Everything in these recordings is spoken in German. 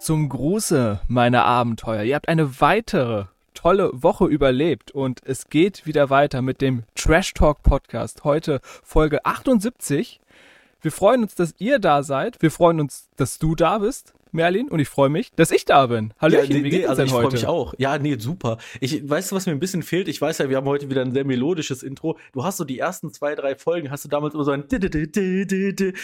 Zum Gruße, meine Abenteuer. Ihr habt eine weitere tolle Woche überlebt und es geht wieder weiter mit dem Trash Talk Podcast. Heute Folge 78. Wir freuen uns, dass ihr da seid. Wir freuen uns, dass du da bist. Merlin, und ich freue mich, dass ich da bin. Hallöchen, ja, nee, wie geht's also denn ich heute? freue mich auch. Ja, nee, super. Ich weißt du, was mir ein bisschen fehlt? Ich weiß ja, wir haben heute wieder ein sehr melodisches Intro. Du hast so die ersten zwei, drei Folgen, hast du damals immer so ein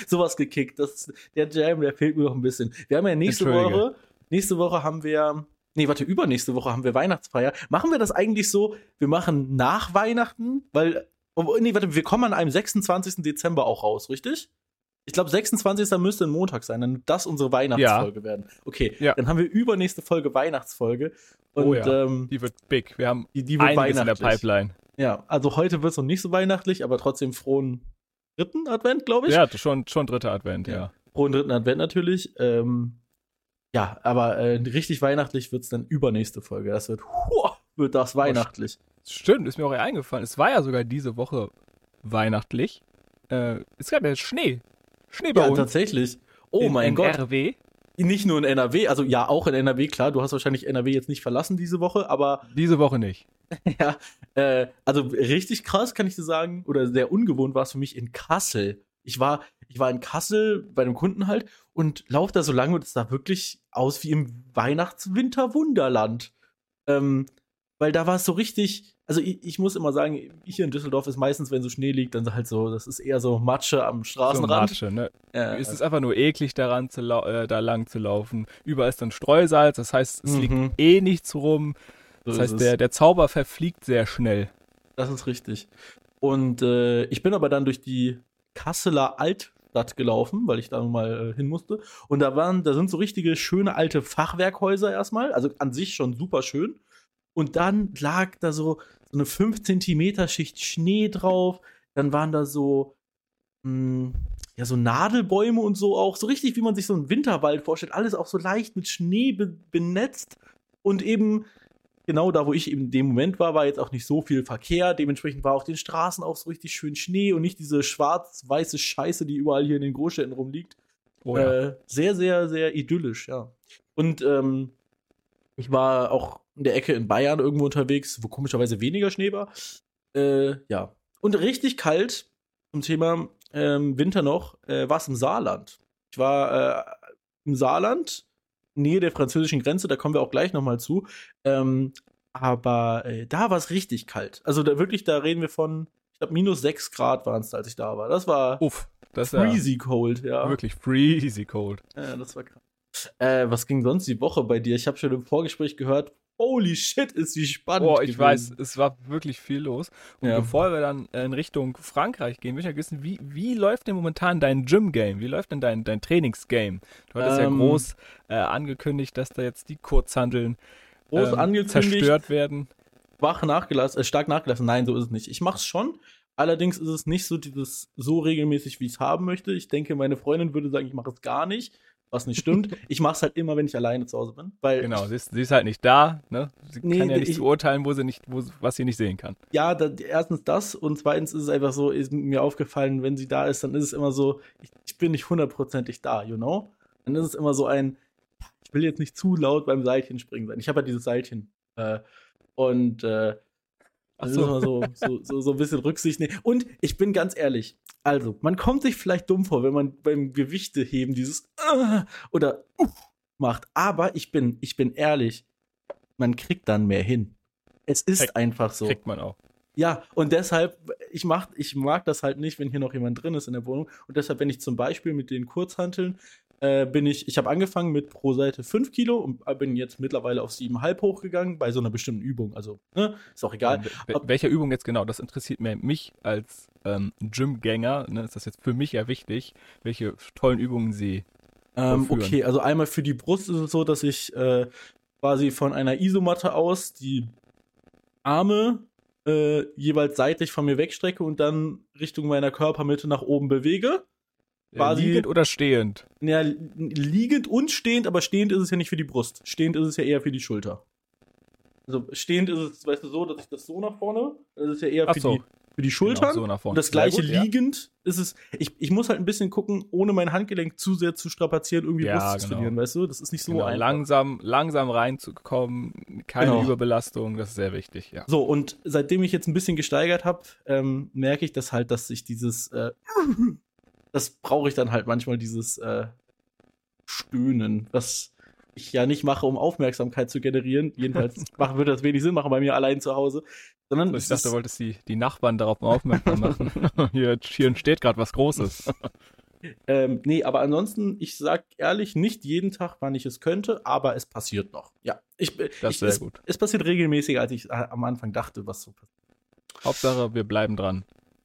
sowas gekickt. Das, der Jam, der fehlt mir noch ein bisschen. Wir haben ja nächste. Woche, nächste Woche haben wir, nee, warte, übernächste Woche haben wir Weihnachtsfeier. Machen wir das eigentlich so, wir machen nach Weihnachten, weil, oh, nee, warte, wir kommen an einem 26. Dezember auch raus, richtig? Ich glaube, 26. müsste ein Montag sein, dann wird das unsere Weihnachtsfolge werden. Okay, Ja. dann haben wir übernächste Folge Weihnachtsfolge. Und Oh ja. ähm, Die wird big. Wir haben die, die wird einiges in der. Pipeline. Ja, also heute wird es noch nicht so weihnachtlich, aber trotzdem frohen dritten Advent, glaube ich. Ja, schon, schon dritter Advent, ja. Ja. Frohen dritten Advent natürlich. Ähm, ja, aber äh, richtig weihnachtlich wird es dann übernächste Folge. Das wird, huah, wird das weihnachtlich. Stimmt, ist mir auch eingefallen. Es war ja sogar diese Woche weihnachtlich. Äh, es gab ja Schnee. Schnee bei Ja, uns. tatsächlich. Oh in mein Gott. NRW. Nicht nur in NRW, also ja, auch in NRW, klar, du hast wahrscheinlich NRW jetzt nicht verlassen diese Woche, aber Diese Woche nicht. Ja, äh, also richtig krass kann ich dir sagen, oder sehr ungewohnt war es für mich in Kassel. Ich war, ich war in Kassel bei einem Kunden halt und lauf da so lange und es sah wirklich aus wie im Weihnachts-Winter-Wunderland. Ähm, weil da war es so richtig, also ich, ich muss immer sagen, hier in Düsseldorf ist meistens, wenn so Schnee liegt, dann halt so, das ist eher so Matsche am So Straßenrand. Matsche, ne? Äh, Es ist einfach nur eklig, daran zu äh, da lang zu laufen. Überall ist dann Streusalz, das heißt, es Mhm. liegt eh nichts rum. so Das ist heißt, der, der Zauber verfliegt sehr schnell. Das ist richtig. Und äh, ich bin aber dann durch die Kasseler Altstadt gelaufen, weil ich da mal äh, hin musste. Und da waren, da sind so richtige schöne alte Fachwerkhäuser erstmal, also an sich schon super schön. Und dann lag da so, so eine 5 Zentimeter Schicht Schnee drauf. Dann waren da so, mh, ja, so Nadelbäume und so auch. So richtig, wie man sich so einen Winterwald vorstellt. Alles auch so leicht mit Schnee be benetzt. Und eben genau da, wo ich in dem Moment war, war jetzt auch nicht so viel Verkehr. Dementsprechend war auf den Straßen auch so richtig schön Schnee und nicht diese schwarz-weiße Scheiße, die überall hier in den Großstädten rumliegt. Oh ja. Äh, sehr, sehr, sehr idyllisch, ja. Und ähm, ich war auch in der Ecke in Bayern irgendwo unterwegs, wo komischerweise weniger Schnee war. Äh, ja. Und richtig kalt zum Thema ähm, Winter noch, äh, war es im Saarland. Ich war äh, im Saarland, Nähe der französischen Grenze, da kommen wir auch gleich nochmal zu. Ähm, aber äh, da war es richtig kalt. Also da wirklich, da reden wir von, ich glaube, minus 6 Grad waren es, als ich da war. Das war Uff, das freezy cold, ja. wirklich freezy cold. Ja, das war krass. Äh, was ging sonst die Woche bei dir? Ich habe schon im Vorgespräch gehört, holy shit, ist sie spannend. Boah, ich gewesen. weiß, es war wirklich viel los. Und Ja. bevor wir dann äh, in Richtung Frankreich gehen, möchte ich wissen, wie, wie läuft denn momentan dein Gym-Game? Wie läuft denn dein, dein Trainingsgame? Du hattest ja Ähm. groß äh, angekündigt, dass da jetzt die Kurzhandeln Groß ähm, angekündigt, zerstört werden. schwach nachgelassen, äh, stark nachgelassen. Nein, so ist es nicht. Ich mach's schon. Allerdings ist es nicht so dieses so regelmäßig, wie ich es haben möchte. Ich denke, meine Freundin würde sagen, ich mache es gar nicht, was nicht stimmt. ich mache es halt immer, wenn ich alleine zu Hause bin, weil Genau, sie ist, sie ist halt nicht da. Ne? Sie Nee, kann ja nicht ich- beurteilen, wo sie nicht, wo, was sie nicht sehen kann. ja, da, erstens das und zweitens ist es einfach so, ist mir aufgefallen, wenn sie da ist, dann ist es immer so, ich, ich bin nicht hundertprozentig da, you know? Dann ist es immer so ein, ich will jetzt nicht zu laut beim Seilchen springen sein. Ich habe ja dieses Seilchen. Äh, und äh, Ach das so. so, so, so, so ein bisschen Rücksicht nehmen. Und ich bin ganz ehrlich, also, man kommt sich vielleicht dumm vor, wenn man beim Gewichteheben dieses äh, oder uh, macht. Aber ich bin, ich bin ehrlich, man kriegt dann mehr hin. Es ist Kriegt- einfach so. Kriegt man auch. Ja, und deshalb, ich, mach, ich mag das halt nicht, wenn hier noch jemand drin ist in der Wohnung. Und deshalb, wenn ich zum Beispiel mit den Kurzhanteln, äh, bin ich, ich habe angefangen mit pro Seite 5 Kilo und bin jetzt mittlerweile auf 7,5 hochgegangen bei so einer bestimmten Übung. Also, ne, ist auch egal. Wel- wel- Welche Übung jetzt genau? Das interessiert mehr mich als ähm, Gymgänger. Ne? Ist das jetzt für mich ja wichtig, welche tollen Übungen sie. Ähm, okay, also einmal für die Brust ist es so, dass ich äh, quasi von einer Isomatte aus die Arme äh, jeweils seitlich von mir wegstrecke und dann Richtung meiner Körpermitte nach oben bewege. Quasi- liegend oder stehend? Ja, li- liegend und stehend, aber stehend ist es ja nicht für die Brust. Stehend ist es ja eher für die Schulter. Also stehend ist es, weißt du, so, dass ich das so nach vorne, das ist ja eher Ach für so. die für die Schultern. Genau, so nach vorne. Und das gleiche gut, ja. liegend ist es. Ich, ich muss halt ein bisschen gucken, ohne mein Handgelenk zu sehr zu strapazieren, irgendwie Ja, Brust zu genau. trainieren, weißt du? Das ist nicht so Genau, einfach. langsam, langsam reinzukommen, keine Genau. Überbelastung, das ist sehr wichtig, ja. So, und seitdem ich jetzt ein bisschen gesteigert habe, ähm, merke ich das halt, dass ich dieses, äh, das brauche ich dann halt manchmal, dieses äh, Stöhnen, was ich ja nicht mache, um Aufmerksamkeit zu generieren. Jedenfalls machen, würde das wenig Sinn machen bei mir allein zu Hause. Sondern Ich es dachte, du wolltest die, die Nachbarn darauf aufmerksam machen. hier, hier entsteht gerade was Großes. Ähm, nee, aber ansonsten, ich sag ehrlich, nicht jeden Tag, wann ich es könnte, aber es passiert noch. Ja, ich, Das ich, ist sehr es, gut. es passiert regelmäßiger, als ich äh, am Anfang dachte, was so passiert. Hauptsache, wir bleiben dran.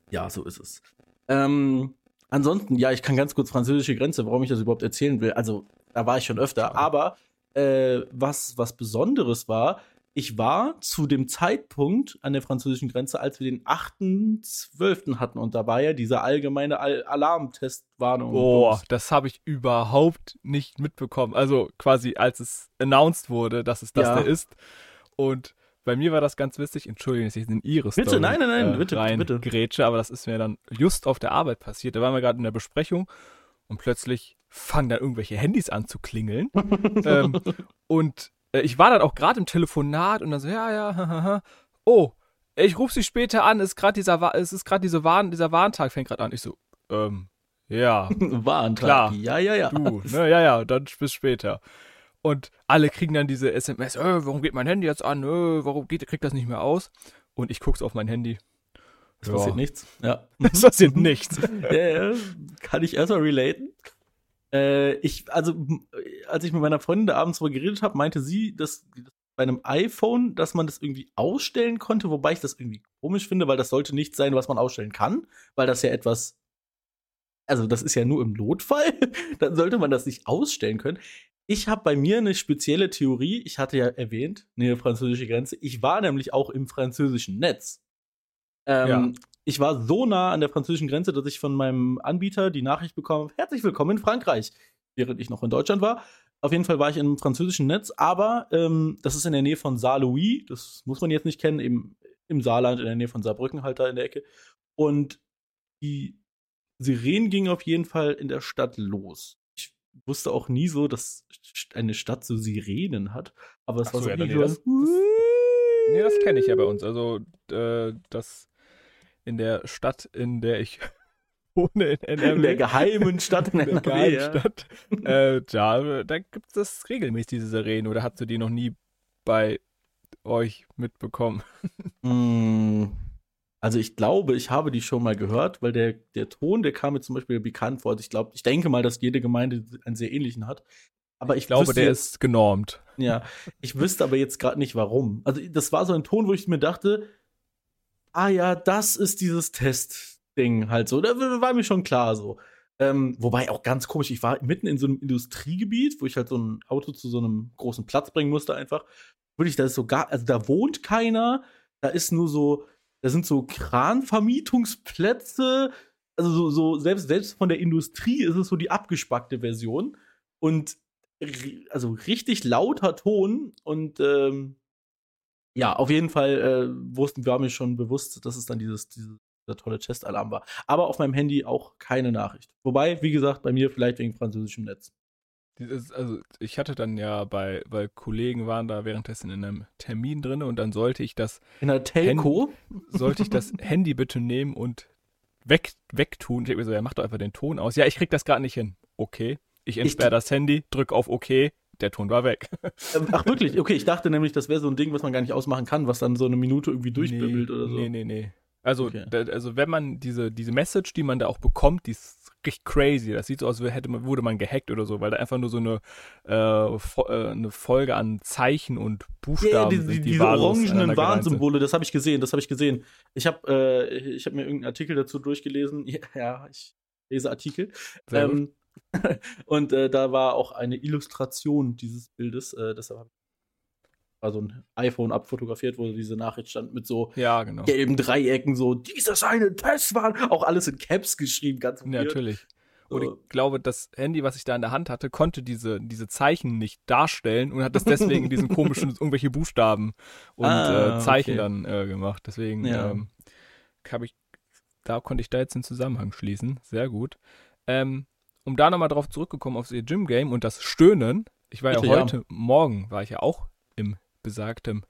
Ja, so ist es. Ähm, ansonsten, ja, ich kann ganz kurz französische Grenze, warum ich das überhaupt erzählen will. Also, da war ich schon öfter, aber äh, was, was Besonderes war, ich war zu dem Zeitpunkt an der französischen Grenze, als wir den 8.12. hatten und da war ja diese allgemeine Al Alarmtestwarnung. Boah, das habe ich überhaupt nicht mitbekommen. Also quasi, als es announced wurde, dass es das Ja. der ist. Und bei mir war das ganz witzig. Entschuldigung, dass ich in ihre Bitte, Story, nein, nein, nein, äh, bitte, rein bitte. Grätsche, aber das ist mir dann just auf der Arbeit passiert. Da waren wir gerade in der Besprechung und plötzlich fangen da irgendwelche Handys an zu klingeln. ähm, und äh, ich war dann auch gerade im Telefonat und dann so, ja, ja, hahaha. oh, ich rufe sie später an, ist gerade dieser, es ist gerade diese Warn, dieser Warntag fängt gerade an. Ich so, ähm, ja, Warntag. Klar. Ja, ja, ja. du, ne, ja, ja, dann bis später. Und alle kriegen dann diese SMS, äh, warum geht mein Handy jetzt an, äh, warum geht, kriegt das nicht mehr aus? Und ich guck's auf mein Handy. Es passiert nichts. Ja. Es passiert nichts. ja, ja, kann ich erstmal relaten. Äh, ich, also, als ich mit meiner Freundin da abends drüber geredet habe, meinte sie, dass bei einem iPhone, dass man das irgendwie ausstellen konnte, wobei ich das irgendwie komisch finde, weil das sollte nicht sein, was man ausstellen kann, weil das ja etwas, also das ist ja nur im Notfall, dann sollte man das nicht ausstellen können. Ich habe bei mir eine spezielle Theorie, ich hatte ja erwähnt, Nähe französische Grenze, ich war nämlich auch im französischen Netz. Ähm, Ja. Ich war so nah an der französischen Grenze, dass ich von meinem Anbieter die Nachricht bekommen habe, herzlich willkommen in Frankreich, während ich noch in Deutschland war. Auf jeden Fall war ich im französischen Netz, aber ähm, das ist in der Nähe von Saarlouis, das muss man jetzt nicht kennen, eben im Saarland, in der Nähe von Saarbrücken halt da in der Ecke. Und die Sirenen gingen auf jeden Fall in der Stadt los. Wusste auch nie so, dass eine Stadt so Sirenen hat, aber es Ach war so, ja, nee, das- Nee, das kenne ich ja bei uns. Also, äh, das in der Stadt, in der ich wohne, in NRW. in der geheimen Stadt in in der NRW, geheimen ja. Stadt. äh, da da gibt es das regelmäßig, diese Sirenen. Oder hast du die noch nie bei euch mitbekommen? Mm, Also ich glaube, ich habe die schon mal gehört, weil der, der Ton, der kam mir zum Beispiel bekannt vor. Also ich glaube, ich denke mal, dass jede Gemeinde einen sehr ähnlichen hat. Aber ich, Ich glaube, der jetzt, ist genormt. Ja, ich wüsste aber jetzt gerade nicht warum. Also das war so ein Ton, wo ich mir dachte, ah ja, das ist dieses Testding halt so. Da war mir schon klar so. Ähm, wobei auch ganz komisch, ich war mitten in so einem Industriegebiet, wo ich halt so ein Auto zu so einem großen Platz bringen musste einfach. Wirklich, da ist so gar, also da wohnt keiner, da ist nur so, da sind so Kranvermietungsplätze, also so, so selbst, selbst von der Industrie ist es so die abgespackte Version. Und also richtig lauter Ton und ähm, ja, auf jeden Fall äh, wussten, war mir schon bewusst, dass es dann dieses, dieses dieser tolle Testalarm war. Aber auf meinem Handy auch keine Nachricht. Wobei, wie gesagt, bei mir vielleicht wegen französischem Netz. Also ich hatte dann ja bei, weil Kollegen waren da währenddessen in einem Termin drin und dann sollte ich das, In der Telco? sollte ich das Handy bitte nehmen und weg, wegtun. Ich hab mir so, ja, mach doch einfach den Ton aus. Ja, ich krieg das gerade nicht hin. Okay. Ich entsperre das Handy, drück auf OK, der Ton war weg. Ähm, Ach wirklich? Okay, ich dachte nämlich, das wäre so ein Ding, was man gar nicht ausmachen kann, was dann so eine Minute irgendwie durchbibbelt nee, oder so. Nee, nee, nee. Also, Okay. da, also wenn man diese, diese Message, die man da auch bekommt, die ist richtig crazy. Das sieht so aus, als hätte man, wurde man gehackt oder so, weil da einfach nur so eine, äh, fo äh, eine Folge an Zeichen und Buchstaben Ja, ja, die, sind, die, die diese orangenen. Warnsymbole, das habe ich gesehen, das habe ich gesehen. Ich habe äh, ich hab mir irgendeinen Artikel dazu durchgelesen. Ja, ich lese Artikel. Ähm, und äh, da war auch eine Illustration dieses Bildes. Äh, deshalb hab ich war so ein iPhone abfotografiert, wo diese Nachricht stand mit so Ja, genau. gelben Dreiecken, so, dieses eine Testwarn. Auch alles in Caps geschrieben, ganz Ja, natürlich. Und ich glaube, das Handy, was ich da in der Hand hatte, konnte diese, diese Zeichen nicht darstellen und hat das deswegen in diesen komischen, irgendwelche Buchstaben und Ah, äh, Zeichen okay. dann äh, gemacht. Deswegen Ja. ähm, habe ich da konnte ich da jetzt den Zusammenhang schließen. Sehr gut. Ähm, um da nochmal drauf zurückgekommen auf ihr Gym-Game und das Stöhnen. Ich war Bitte, ja ja. heute Morgen, war ich ja auch im besagtem,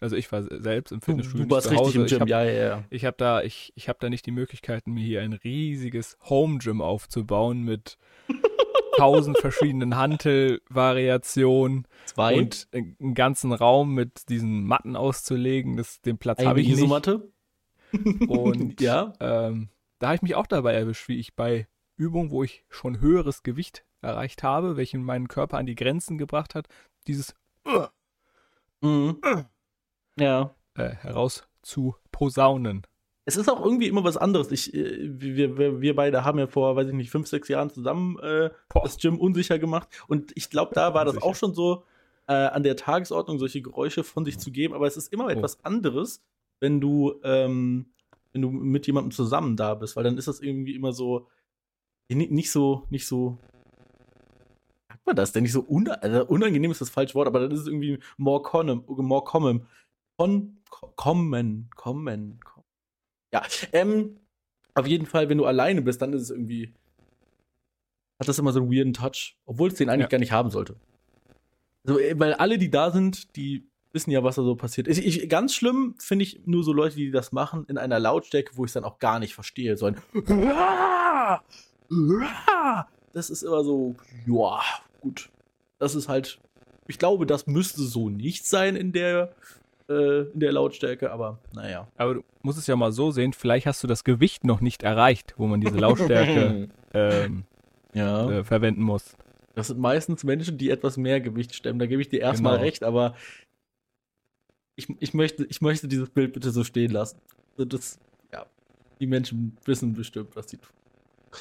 also ich war selbst im Du, Fitnessstudio du warst zu Hause. richtig im Gym, hab, ja, ja, ja. ich habe da, ich, ich habe da nicht die Möglichkeiten, mir hier ein riesiges Home-Gym aufzubauen mit tausend verschiedenen Hantel-Variationen und einen ganzen Raum mit diesen Matten auszulegen. Das, den Platz habe ich nicht. Isomatte. Und ja. ähm, da habe ich mich auch dabei erwischt, wie ich bei Übungen, wo ich schon höheres Gewicht erreicht habe, welchen meinen Körper an die Grenzen gebracht hat, dieses Mhm. Ja. äh, heraus zu posaunen. Es ist auch irgendwie immer was anderes. Ich, äh, wir, wir, wir beide haben ja vor, weiß ich nicht, fünf, sechs Jahren zusammen äh, das Gym unsicher gemacht. Und ich glaube, da war das auch schon so äh, an der Tagesordnung, solche Geräusche von sich zu geben. Aber es ist immer Oh. etwas anderes, wenn du, ähm, wenn du mit jemandem zusammen da bist, weil dann ist das irgendwie immer so ni- nicht so, nicht so. Man das denn nicht so un also unangenehm ist das falsche Wort, aber dann ist es irgendwie more common, more common. Con, kommen, kommen, kommen. Ja, ähm, auf jeden Fall, wenn du alleine bist, dann ist es irgendwie. Hat das immer so einen weirden Touch, obwohl es den eigentlich Ja. gar nicht haben sollte. Also, weil alle, die da sind, die wissen ja, was da so passiert. Ich, ich, ganz schlimm finde ich nur so Leute, die das machen, in einer Lautstärke, wo ich es dann auch gar nicht verstehe. So ein Das ist immer so, ja, gut. Das ist halt, ich glaube, das müsste so nicht sein in der, äh, in der Lautstärke, aber naja. Aber du musst es ja mal so sehen, vielleicht hast du das Gewicht noch nicht erreicht, wo man diese Lautstärke ähm, ja. äh, verwenden muss. Das sind meistens Menschen, die etwas mehr Gewicht stemmen. Da gebe ich dir erstmal Genau. recht, aber ich, ich, möchte, ich möchte dieses Bild bitte so stehen lassen. Das, ja, die Menschen wissen bestimmt, was sie tun.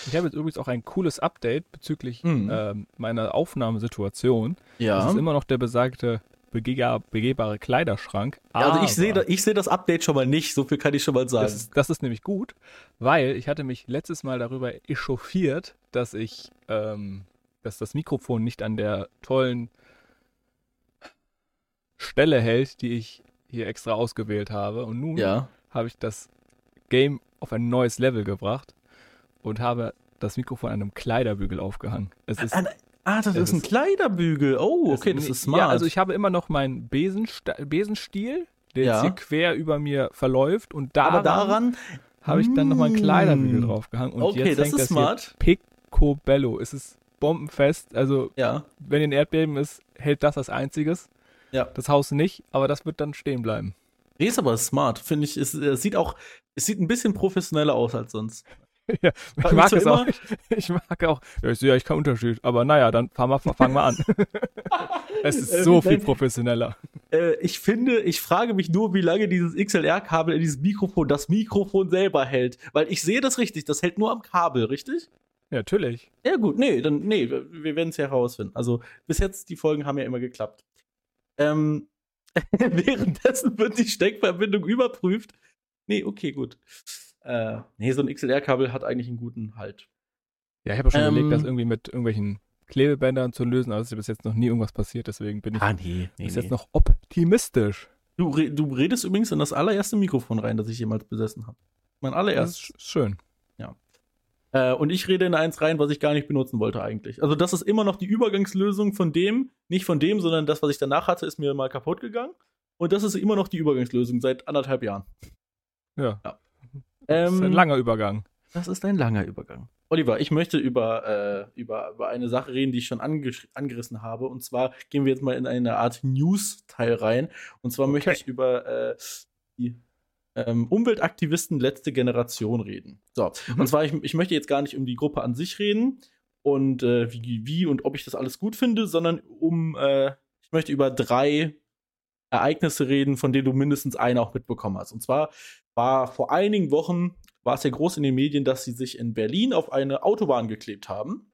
Ich habe jetzt übrigens auch ein cooles Update bezüglich Mhm. ähm, meiner Aufnahmesituation. Ja. Das ist immer noch der besagte begehbar, begehbare Kleiderschrank. also ich sehe ich seh das Update schon mal nicht, so viel kann ich schon mal sagen. Das ist, das ist nämlich gut, weil ich hatte mich letztes Mal darüber echauffiert, dass ich, ähm, dass das Mikrofon nicht an der tollen Stelle hält, die ich hier extra ausgewählt habe. Und nun ja. habe ich das Game auf ein neues Level gebracht und habe das Mikrofon an einem Kleiderbügel aufgehangen. Es ist, An, ah, das es ist ein Kleiderbügel. Oh, okay, das ist smart. Ja, also ich habe immer noch meinen Besensta- Besenstiel, der Ja. jetzt hier quer über mir verläuft und daran, aber daran, habe ich dann nochmal einen Kleiderbügel Mm. draufgehangen und okay, jetzt das hängt ist das smart. hier picobello. Es ist bombenfest, also Ja. wenn ein Erdbeben ist, hält das als einziges. Ja. Das Haus nicht, aber das wird dann stehen bleiben. Nee, ist aber smart, finde ich. Es, es sieht auch, es sieht ein bisschen professioneller aus als sonst. ja, ich mag es auch. Ich, ich mag auch. Ja, ich sehe eigentlich keinen Unterschied, aber naja, dann fangen wir, fangen wir an. es ist Äh, so viel nein. professioneller. Äh, ich finde, ich frage mich nur, wie lange dieses XLR-Kabel in diesem Mikrofon das Mikrofon selber hält. Weil ich sehe das richtig, das hält nur am Kabel, richtig? Ja, natürlich. Ja, gut, nee, dann, nee, wir, wir werden es ja herausfinden. Also, bis jetzt, die Folgen haben ja immer geklappt. Ähm, währenddessen wird die Steckverbindung überprüft. Nee, okay, gut. Äh, nee, so ein XLR-Kabel hat eigentlich einen guten Halt. Ja, ich habe schon Ähm. überlegt, das irgendwie mit irgendwelchen Klebebändern zu lösen, aber es ist bis jetzt noch nie irgendwas passiert, deswegen bin ich Ah, nee, nee, bis nee. jetzt noch optimistisch. Du, du redest übrigens in das allererste Mikrofon rein, das ich jemals besessen habe. Mein Das allererstes. schön. Äh, und ich rede in eins rein, was ich gar nicht benutzen wollte eigentlich. Also das ist immer noch die Übergangslösung von dem, nicht von dem, sondern das, was ich danach hatte, ist mir mal kaputt gegangen. Und das ist immer noch die Übergangslösung seit anderthalb Jahren. Ja. Ja. Das ist ein Ähm, langer Übergang. Das ist ein langer Übergang. Oliver, ich möchte über, äh, über, über eine Sache reden, die ich schon angesch- angerissen habe. Und zwar gehen wir jetzt mal in eine Art News-Teil rein. Und zwar möchte Okay. ich über äh, die ähm, Umweltaktivisten letzte Generation reden. So, Mhm. und zwar, ich, ich möchte jetzt gar nicht um die Gruppe an sich reden und äh, wie, wie und ob ich das alles gut finde, sondern um, äh, ich möchte über drei Ereignisse reden, von denen du mindestens eine auch mitbekommen hast. Und zwar war vor einigen Wochen, war es ja groß in den Medien, dass sie sich in Berlin auf eine Autobahn geklebt haben.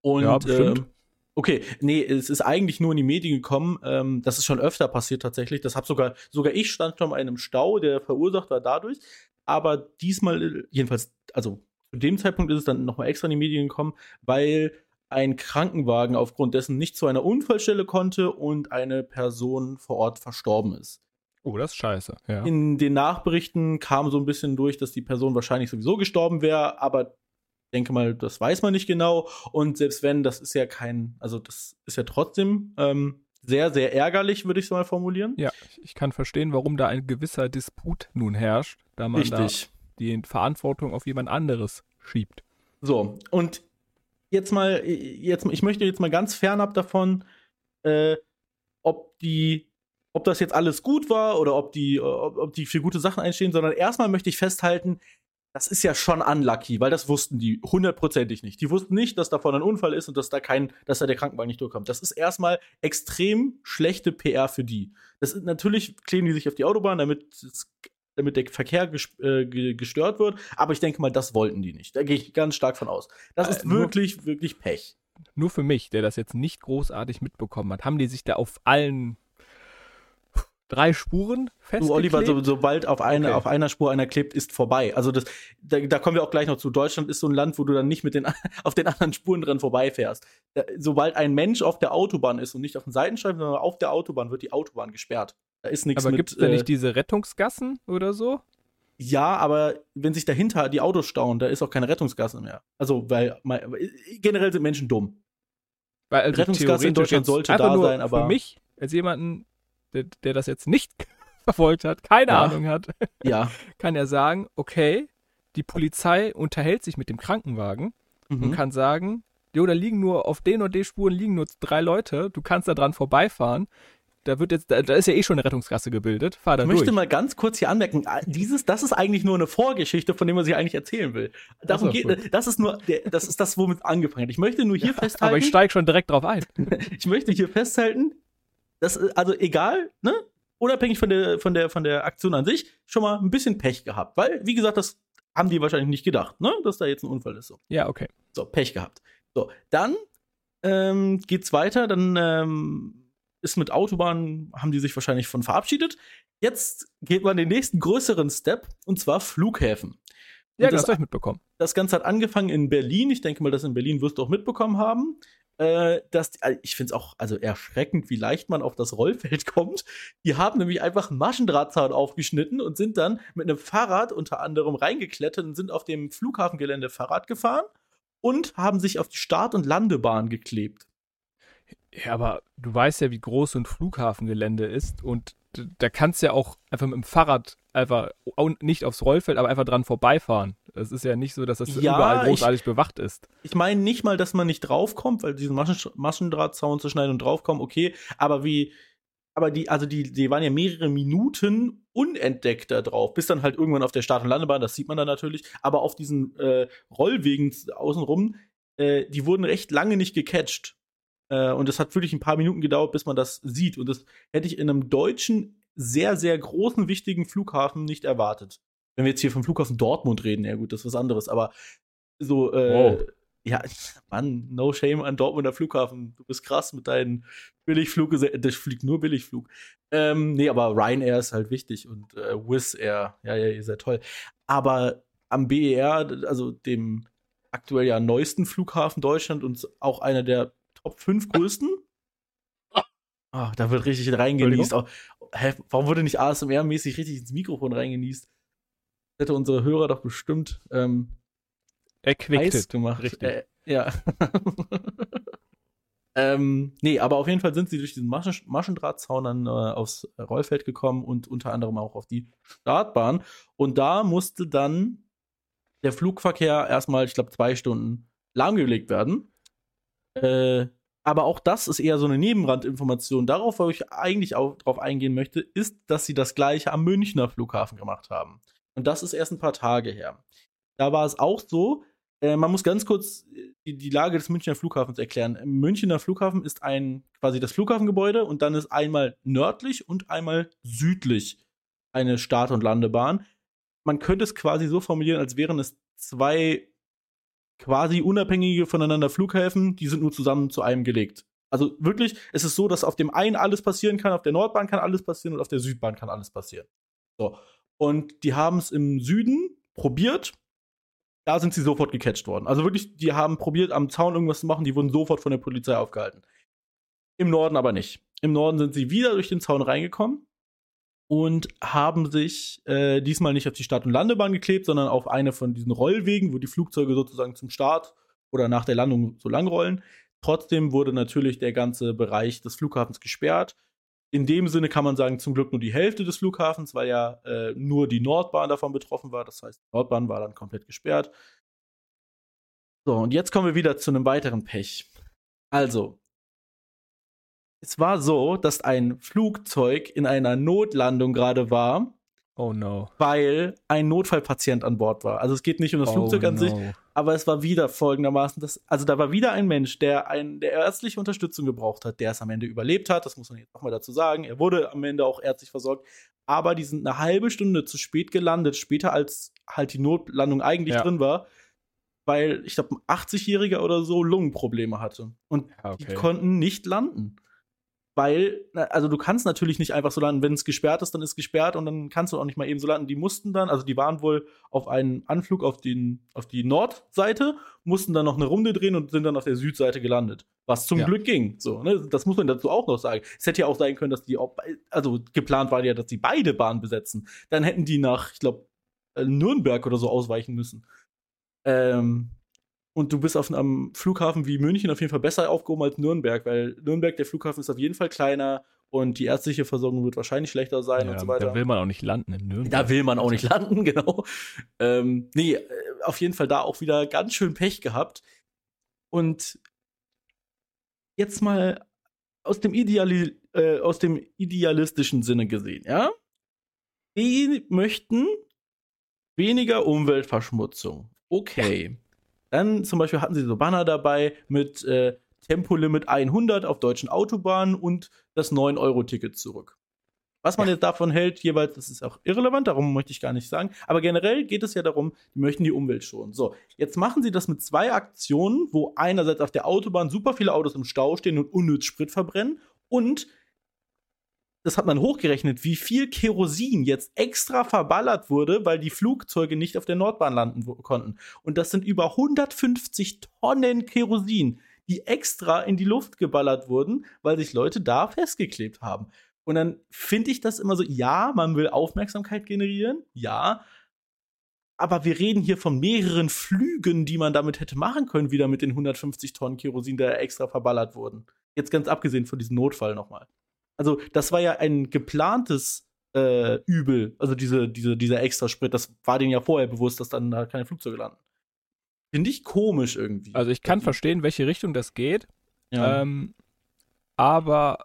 Und, Ja, bestimmt. ähm, okay, nee, es ist eigentlich nur in die Medien gekommen. Ähm, das ist schon öfter passiert tatsächlich. Das hab sogar, sogar ich stand schon mal in einem Stau, der verursacht war dadurch. Aber diesmal, jedenfalls, also zu dem Zeitpunkt ist es dann nochmal extra in die Medien gekommen, weil ein Krankenwagen aufgrund dessen nicht zu einer Unfallstelle konnte und eine Person vor Ort verstorben ist. Oh, das ist scheiße, ja. In den Nachberichten kam so ein bisschen durch, dass die Person wahrscheinlich sowieso gestorben wäre, aber ich denke mal, das weiß man nicht genau. Und selbst wenn, das ist ja kein, also das ist ja trotzdem ähm, sehr, sehr ärgerlich, würde ich es mal formulieren. Ja, ich kann verstehen, warum da ein gewisser Disput nun herrscht, da man Richtig. da die Verantwortung auf jemand anderes schiebt. So, und jetzt mal, jetzt, ich möchte jetzt mal ganz fernab davon, äh, ob die, ob das jetzt alles gut war oder ob die, ob, ob die für gute Sachen einstehen, sondern erstmal möchte ich festhalten, das ist ja schon unlucky, weil das wussten die hundertprozentig nicht. Die wussten nicht, dass davon ein Unfall ist und dass da kein, dass da der Krankenwagen nicht durchkommt. Das ist erstmal extrem schlechte PR für die. Das ist, natürlich kleben die sich auf die Autobahn, damit damit der Verkehr ges äh, gestört wird. Aber ich denke mal, das wollten die nicht. Da gehe ich ganz stark von aus. Das ist Äh, wirklich, wirklich Pech. Nur für mich, der das jetzt nicht großartig mitbekommen hat, haben die sich da auf allen drei Spuren Du, festgeklebt? Oliver, so, sobald auf, eine, Okay. auf einer Spur einer klebt, ist vorbei. Also das, da, da kommen wir auch gleich noch zu. Deutschland ist so ein Land, wo du dann nicht mit den, auf den anderen Spuren dran vorbeifährst. Da, sobald ein Mensch auf der Autobahn ist und nicht auf den Seitenstreifen, sondern auf der Autobahn, wird die Autobahn gesperrt. Da ist nichts Aber gibt es da äh, nicht diese Rettungsgassen oder so? Ja, aber wenn sich dahinter die Autos stauen, da ist auch keine Rettungsgasse mehr. Also, weil generell sind Menschen dumm. Weil also Rettungsgasse in Deutschland sollte da nur sein, aber- Für mich, als jemanden, der, der das jetzt nicht verfolgt hat, keine Ja. Ahnung hat, Ja. kann er sagen, okay, die Polizei unterhält sich mit dem Krankenwagen und Mhm. kann sagen, jo, da liegen nur, auf den und den Spuren liegen nur drei Leute, du kannst da dran vorbeifahren. Da wird jetzt, da, da ist ja eh schon eine Rettungsgasse gebildet, fahr da Ich durch. möchte mal ganz kurz hier anmerken, dieses, das ist eigentlich nur eine Vorgeschichte, von der man sich eigentlich erzählen will. Darum so, geht, gut. das ist nur, das ist das, womit es angefangen hat. Ich möchte nur hier festhalten, Aber ich steige schon direkt drauf ein. ich möchte hier festhalten, dass, äh, also egal, ne, unabhängig von der, von der, von der Aktion an sich, schon mal ein bisschen Pech gehabt. Weil, wie gesagt, das haben die wahrscheinlich nicht gedacht, ne, dass da jetzt ein Unfall ist. So. Ja, okay. So, Pech gehabt. So, dann ähm, geht's weiter, dann ähm, ist mit Autobahn, haben die sich wahrscheinlich von verabschiedet. Jetzt geht man den nächsten größeren Step, und zwar Flughäfen. Ja, Und das das, habe ich mitbekommen. das Ganze hat angefangen in Berlin. Ich denke mal, das in Berlin wirst du auch mitbekommen haben. Äh, dass, die- ich finde es auch also erschreckend, wie leicht man auf das Rollfeld kommt. Die haben nämlich einfach einen Maschendrahtzaun aufgeschnitten und sind dann mit einem Fahrrad unter anderem reingeklettert und sind auf dem Flughafengelände Fahrrad gefahren und haben sich auf die Start- und Landebahn geklebt. Ja, aber du weißt ja, wie groß so ein Flughafengelände ist und da kannst du ja auch einfach mit dem Fahrrad einfach nicht aufs Rollfeld, aber einfach dran vorbeifahren. Es ist ja nicht so, dass das Ja, überall ich- großartig bewacht ist. Ich meine nicht mal, dass man nicht draufkommt, weil diesen Maschen Maschendrahtzaun zu schneiden und draufkommen, okay, aber wie, aber die, also die, die waren ja mehrere Minuten unentdeckt da drauf, bis dann halt irgendwann auf der Start- und Landebahn, das sieht man dann natürlich, aber auf diesen äh, Rollwegen außenrum, äh, die wurden recht lange nicht gecatcht. Äh, und es hat wirklich ein paar Minuten gedauert, bis man das sieht. Und das hätte ich in einem deutschen, sehr, sehr großen, wichtigen Flughafen nicht erwartet. Wenn wir jetzt hier vom Flughafen Dortmund reden, ja gut, das ist was anderes, aber so, äh, Wow. ja, Mann, no shame an Dortmunder Flughafen. Du bist krass mit deinen Billigflug, das fliegt nur Billigflug. Ähm, nee, aber Ryanair ist halt wichtig und äh, Wizz Air, ja, ja, ihr seid toll. Aber am BER, also dem aktuell ja neuesten Flughafen Deutschland und auch einer der Top 5 größten. Ah, da wird richtig reingenießt. Oh, hä, warum wurde nicht ASMR-mäßig richtig ins Mikrofon reingenießt? Das hätte unsere Hörer doch bestimmt ähm, Erquicktet. gemacht. Richtig. Äh, ja. ähm, nee, aber auf jeden Fall sind sie durch diesen Maschen Maschendrahtzaun dann äh, aufs Rollfeld gekommen und unter anderem auch auf die Startbahn. Und da musste dann der Flugverkehr erstmal, ich glaube, zwei Stunden lahmgelegt werden. Äh, aber auch das ist eher so eine Nebenrandinformation. Darauf, wo ich eigentlich auch drauf eingehen möchte, ist, dass sie das gleiche am Münchner Flughafen gemacht haben. Und das ist erst ein paar Tage her. Da war es auch so, äh, man muss ganz kurz äh, die, die Lage des Münchner Flughafens erklären. Im Münchner Flughafen ist ein quasi das Flughafengebäude und dann ist einmal nördlich und einmal südlich eine Start- und Landebahn. Man könnte es quasi so formulieren, als wären es zwei quasi unabhängige voneinander Flughäfen, die sind nur zusammen zu einem gelegt. Also wirklich, es ist so, dass auf dem einen alles passieren kann, auf der Nordbahn kann alles passieren und auf der Südbahn kann alles passieren. So. Und die haben es im Süden probiert. Da sind sie sofort gecatcht worden. Also wirklich, die haben probiert, am Zaun irgendwas zu machen, die wurden sofort von der Polizei aufgehalten. Im Norden aber nicht. Im Norden sind sie wieder durch den Zaun reingekommen. Und haben sich äh, diesmal nicht auf die Start- und Landebahn geklebt, sondern auf eine von diesen Rollwegen, wo die Flugzeuge sozusagen zum Start oder nach der Landung so lang rollen. Trotzdem wurde natürlich der ganze Bereich des Flughafens gesperrt. In dem Sinne kann man sagen, zum Glück nur die Hälfte des Flughafens, weil ja äh, nur die Nordbahn davon betroffen war. Das heißt, die Nordbahn war dann komplett gesperrt. So, und jetzt kommen wir wieder zu einem weiteren Pech. Also, es war so, dass ein Flugzeug in einer Notlandung gerade war. Oh no. Weil ein Notfallpatient an Bord war. Also es geht nicht um das oh Flugzeug an no. sich, aber es war wieder folgendermaßen, dass, also da war wieder ein Mensch, der, ein, der ärztliche Unterstützung gebraucht hat, der es am Ende überlebt hat. Das muss man jetzt auch mal dazu sagen. Er wurde am Ende auch ärztlich versorgt. Aber die sind eine halbe Stunde zu spät gelandet, später als halt die Notlandung eigentlich ja. drin war weil ich glaube, ein 80-Jähriger oder so Lungenprobleme hatte. Und okay. die konnten nicht landen weil, also du kannst natürlich nicht einfach so landen, wenn es gesperrt ist, dann ist gesperrt und dann kannst du auch nicht mal eben so landen. Die mussten dann, also die waren wohl auf einen Anflug auf, den, auf die Nordseite, mussten dann noch eine Runde drehen und sind dann auf der Südseite gelandet. Was zum ja. Glück ging. So, ne? Das muss man dazu auch noch sagen. Es hätte ja auch sein können, dass die auch, also geplant war ja, dass die beide Bahnen besetzen. Dann hätten die nach, ich glaube, äh, Nürnberg oder so ausweichen müssen. Ähm, und du bist auf einem Flughafen wie München auf jeden Fall besser aufgehoben als Nürnberg, weil Nürnberg, der Flughafen ist auf jeden Fall kleiner und die ärztliche Versorgung wird wahrscheinlich schlechter sein ja, und so weiter. Da will man auch nicht landen in Nürnberg. Da will man auch nicht landen, genau. Ähm, nee, äh, auf jeden Fall da auch wieder ganz schön Pech gehabt. Und jetzt mal aus dem, Ideali äh, aus dem idealistischen Sinne gesehen, ja? Die möchten weniger Umweltverschmutzung. Okay. Dann zum Beispiel hatten sie so Banner dabei mit äh, Tempolimit 100 auf deutschen Autobahnen und das 9-Euro-Ticket zurück. Was man ja. jetzt davon hält, jeweils, das ist auch irrelevant, darum möchte ich gar nicht sagen. Aber generell geht es ja darum, die möchten die Umwelt schonen. So, jetzt machen sie das mit zwei Aktionen, wo einerseits auf der Autobahn super viele Autos im Stau stehen und unnütz Sprit verbrennen und das hat man hochgerechnet, wie viel Kerosin jetzt extra verballert wurde, weil die Flugzeuge nicht auf der Nordbahn landen konnten. Und das sind über 150 Tonnen Kerosin, die extra in die Luft geballert wurden, weil sich Leute da festgeklebt haben. Und dann finde ich das immer so, ja, man will Aufmerksamkeit generieren, ja, aber wir reden hier von mehreren Flügen, die man damit hätte machen können, wieder mit den 150 Tonnen Kerosin, die extra verballert wurden. Jetzt ganz abgesehen von diesem Notfall nochmal. Also, das war ja ein geplantes äh, Übel, also diese, diese, dieser Extrasprit, das war denen ja vorher bewusst, dass dann da keine Flugzeuge landen. Finde ich komisch irgendwie. Also ich kann verstehen, welche Richtung das geht. Ja. Ähm, aber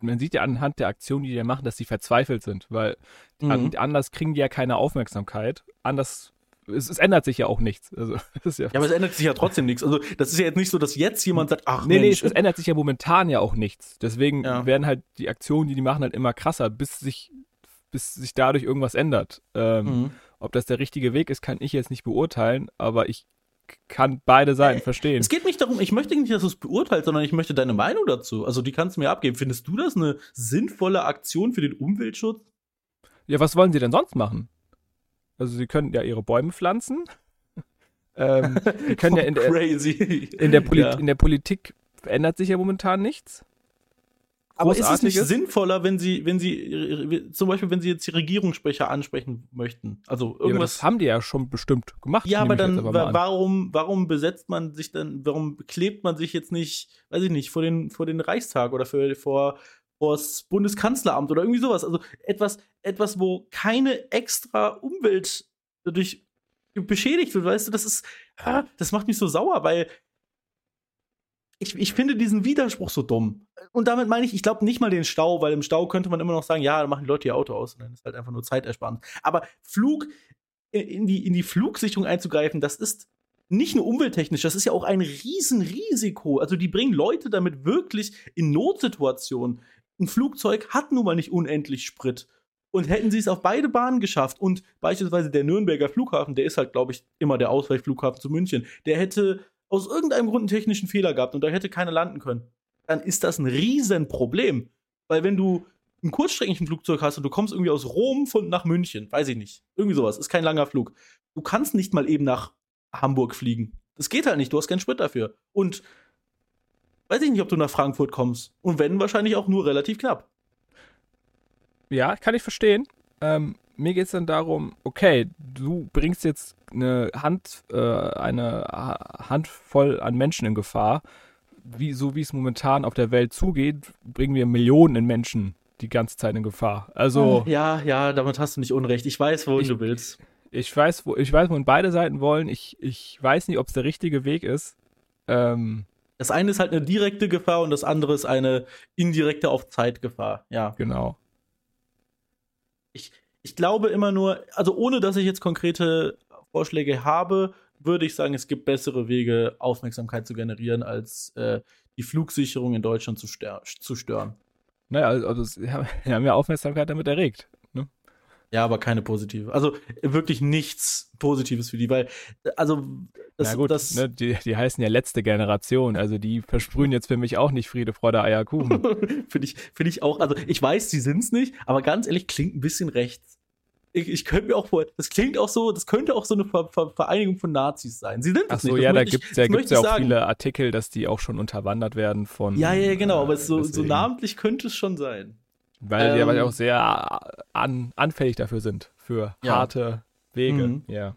man sieht ja anhand der Aktionen, die die machen, dass sie verzweifelt sind, weil mhm. anders kriegen die ja keine Aufmerksamkeit. Anders es, es, ändert sich ja auch nichts. Also, ja, ja, aber es ändert sich ja trotzdem nichts. Also, das ist ja jetzt nicht so, dass jetzt jemand sagt, ach nee, Mensch. nee, es, es ändert sich ja momentan ja auch nichts. Deswegen ja. werden halt die Aktionen, die die machen, halt immer krasser, bis sich, bis sich dadurch irgendwas ändert. Ähm, mhm. Ob das der richtige Weg ist, kann ich jetzt nicht beurteilen, aber ich kann beide Seiten äh, verstehen. Es geht nicht darum, ich möchte nicht, dass du es beurteilst, sondern ich möchte deine Meinung dazu. Also, die kannst du mir abgeben. Findest du das eine sinnvolle Aktion für den Umweltschutz? Ja, was wollen sie denn sonst machen? Also sie können ja ihre Bäume pflanzen. ähm, die können ja in der, in der, Poli ja. in der Politik verändert sich ja momentan nichts. Aber ist es nicht sinnvoller, wenn sie, wenn sie, zum Beispiel, wenn sie jetzt die Regierungssprecher ansprechen möchten? Also irgendwas. Ja, das haben die ja schon bestimmt gemacht. Ja, aber dann, warum, warum besetzt man sich dann, warum klebt man sich jetzt nicht, weiß ich nicht, vor den, vor den Reichstag oder für, vor, vors Bundeskanzleramt oder irgendwie sowas. Also etwas, etwas, wo keine extra Umwelt dadurch beschädigt wird, weißt du, das ist, das macht mich so sauer, weil ich, ich finde diesen Widerspruch so dumm. Und damit meine ich, ich glaube nicht mal den Stau, weil im Stau könnte man immer noch sagen, ja, da machen die Leute ihr Auto aus und dann ist halt einfach nur Zeitersparnis. Aber Flug, in die, in die Flugsicherung einzugreifen, das ist nicht nur umwelttechnisch, das ist ja auch ein Riesenrisiko. Also die bringen Leute damit wirklich in Notsituationen ein Flugzeug hat nun mal nicht unendlich Sprit. Und hätten sie es auf beide Bahnen geschafft und beispielsweise der Nürnberger Flughafen, der ist halt, glaube ich, immer der Ausweichflughafen zu München, der hätte aus irgendeinem Grund einen technischen Fehler gehabt und da hätte keiner landen können, dann ist das ein Riesenproblem. Weil wenn du ein kurzstreckigen Flugzeug hast und du kommst irgendwie aus Rom von nach München, weiß ich nicht, irgendwie sowas, ist kein langer Flug. Du kannst nicht mal eben nach Hamburg fliegen. Das geht halt nicht, du hast keinen Sprit dafür. Und weiß ich nicht, ob du nach Frankfurt kommst. Und wenn, wahrscheinlich auch nur relativ knapp. Ja, kann ich verstehen. Ähm, mir geht es dann darum, okay, du bringst jetzt eine Hand, äh, eine Handvoll an Menschen in Gefahr. Wie, so wie es momentan auf der Welt zugeht, bringen wir Millionen Menschen die ganze Zeit in Gefahr. Also. Ja, ja, damit hast du nicht Unrecht. Ich weiß, wohin ich, du willst. Ich weiß, wo, ich weiß, wohin beide Seiten wollen. Ich, ich weiß nicht, ob es der richtige Weg ist. Ähm, das eine ist halt eine direkte Gefahr und das andere ist eine indirekte auf Zeit Gefahr. Ja. Genau. Ich, ich glaube immer nur, also ohne dass ich jetzt konkrete Vorschläge habe, würde ich sagen, es gibt bessere Wege, Aufmerksamkeit zu generieren, als äh, die Flugsicherung in Deutschland zu, zu stören. Naja, also, also sie haben ja Aufmerksamkeit damit erregt. Ja, aber keine positive. Also wirklich nichts Positives für die, weil, also, das, Na gut, das, ne, die, die heißen ja letzte Generation, also die versprühen jetzt für mich auch nicht Friede, Freude, Eierkuchen. Finde ich, find ich auch, also ich weiß, sie sind es nicht, aber ganz ehrlich, klingt ein bisschen rechts. Ich, ich könnte mir auch vor, das klingt auch so, das könnte auch so eine Ver Ver Vereinigung von Nazis sein. Sie sind Ach so, ja, da gibt es ja, gibt's ja auch sagen. viele Artikel, dass die auch schon unterwandert werden von. Ja, ja, genau, aber so, so namentlich könnte es schon sein. Weil ähm, die aber auch sehr an, anfällig dafür sind, für ja. harte Wege. Mhm. Ja.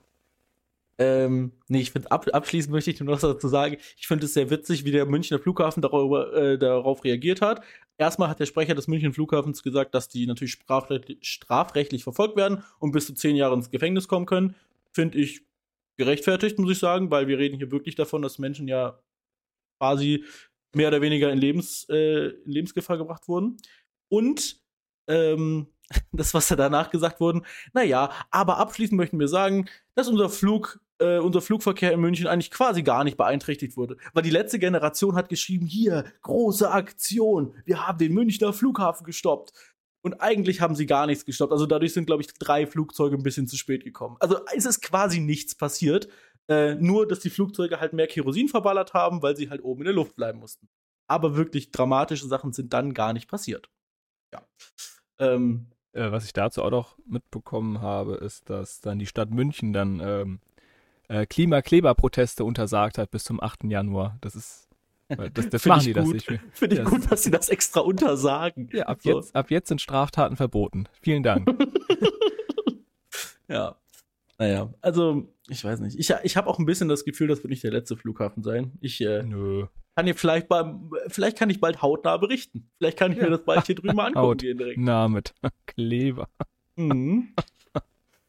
Ähm, nee, ich finde, ab, abschließend möchte ich nur noch dazu sagen, ich finde es sehr witzig, wie der Münchner Flughafen darüber, äh, darauf reagiert hat. Erstmal hat der Sprecher des Münchner Flughafens gesagt, dass die natürlich strafrechtlich, strafrechtlich verfolgt werden und bis zu zehn Jahre ins Gefängnis kommen können. Finde ich gerechtfertigt, muss ich sagen, weil wir reden hier wirklich davon, dass Menschen ja quasi mehr oder weniger in, Lebens, äh, in Lebensgefahr gebracht wurden. Und ähm, das, was da danach gesagt wurde, naja, aber abschließend möchten wir sagen, dass unser Flug äh, unser Flugverkehr in München eigentlich quasi gar nicht beeinträchtigt wurde. Weil die letzte Generation hat geschrieben, hier, große Aktion, wir haben den Münchner Flughafen gestoppt. Und eigentlich haben sie gar nichts gestoppt. Also dadurch sind, glaube ich, drei Flugzeuge ein bisschen zu spät gekommen. Also es ist quasi nichts passiert. Äh, nur, dass die Flugzeuge halt mehr Kerosin verballert haben, weil sie halt oben in der Luft bleiben mussten. Aber wirklich dramatische Sachen sind dann gar nicht passiert. Ja. Ähm, äh, was ich dazu auch noch mitbekommen habe, ist, dass dann die Stadt München dann ähm, äh, Klimakleberproteste untersagt hat bis zum 8. Januar. Das ist das, das machen die gut. das nicht. Finde ich gut, dass sie das extra untersagen. Ja, ab, so. jetzt, ab jetzt sind Straftaten verboten. Vielen Dank. ja. Naja, also, ich weiß nicht. Ich, ich habe auch ein bisschen das Gefühl, das wird nicht der letzte Flughafen sein. Ich äh, Nö. Kann dir vielleicht beim, vielleicht kann ich bald hautnah berichten. Vielleicht kann ich ja. mir das bald hier drüben angucken Haut gehen direkt. Na, mit Kleber. Mhm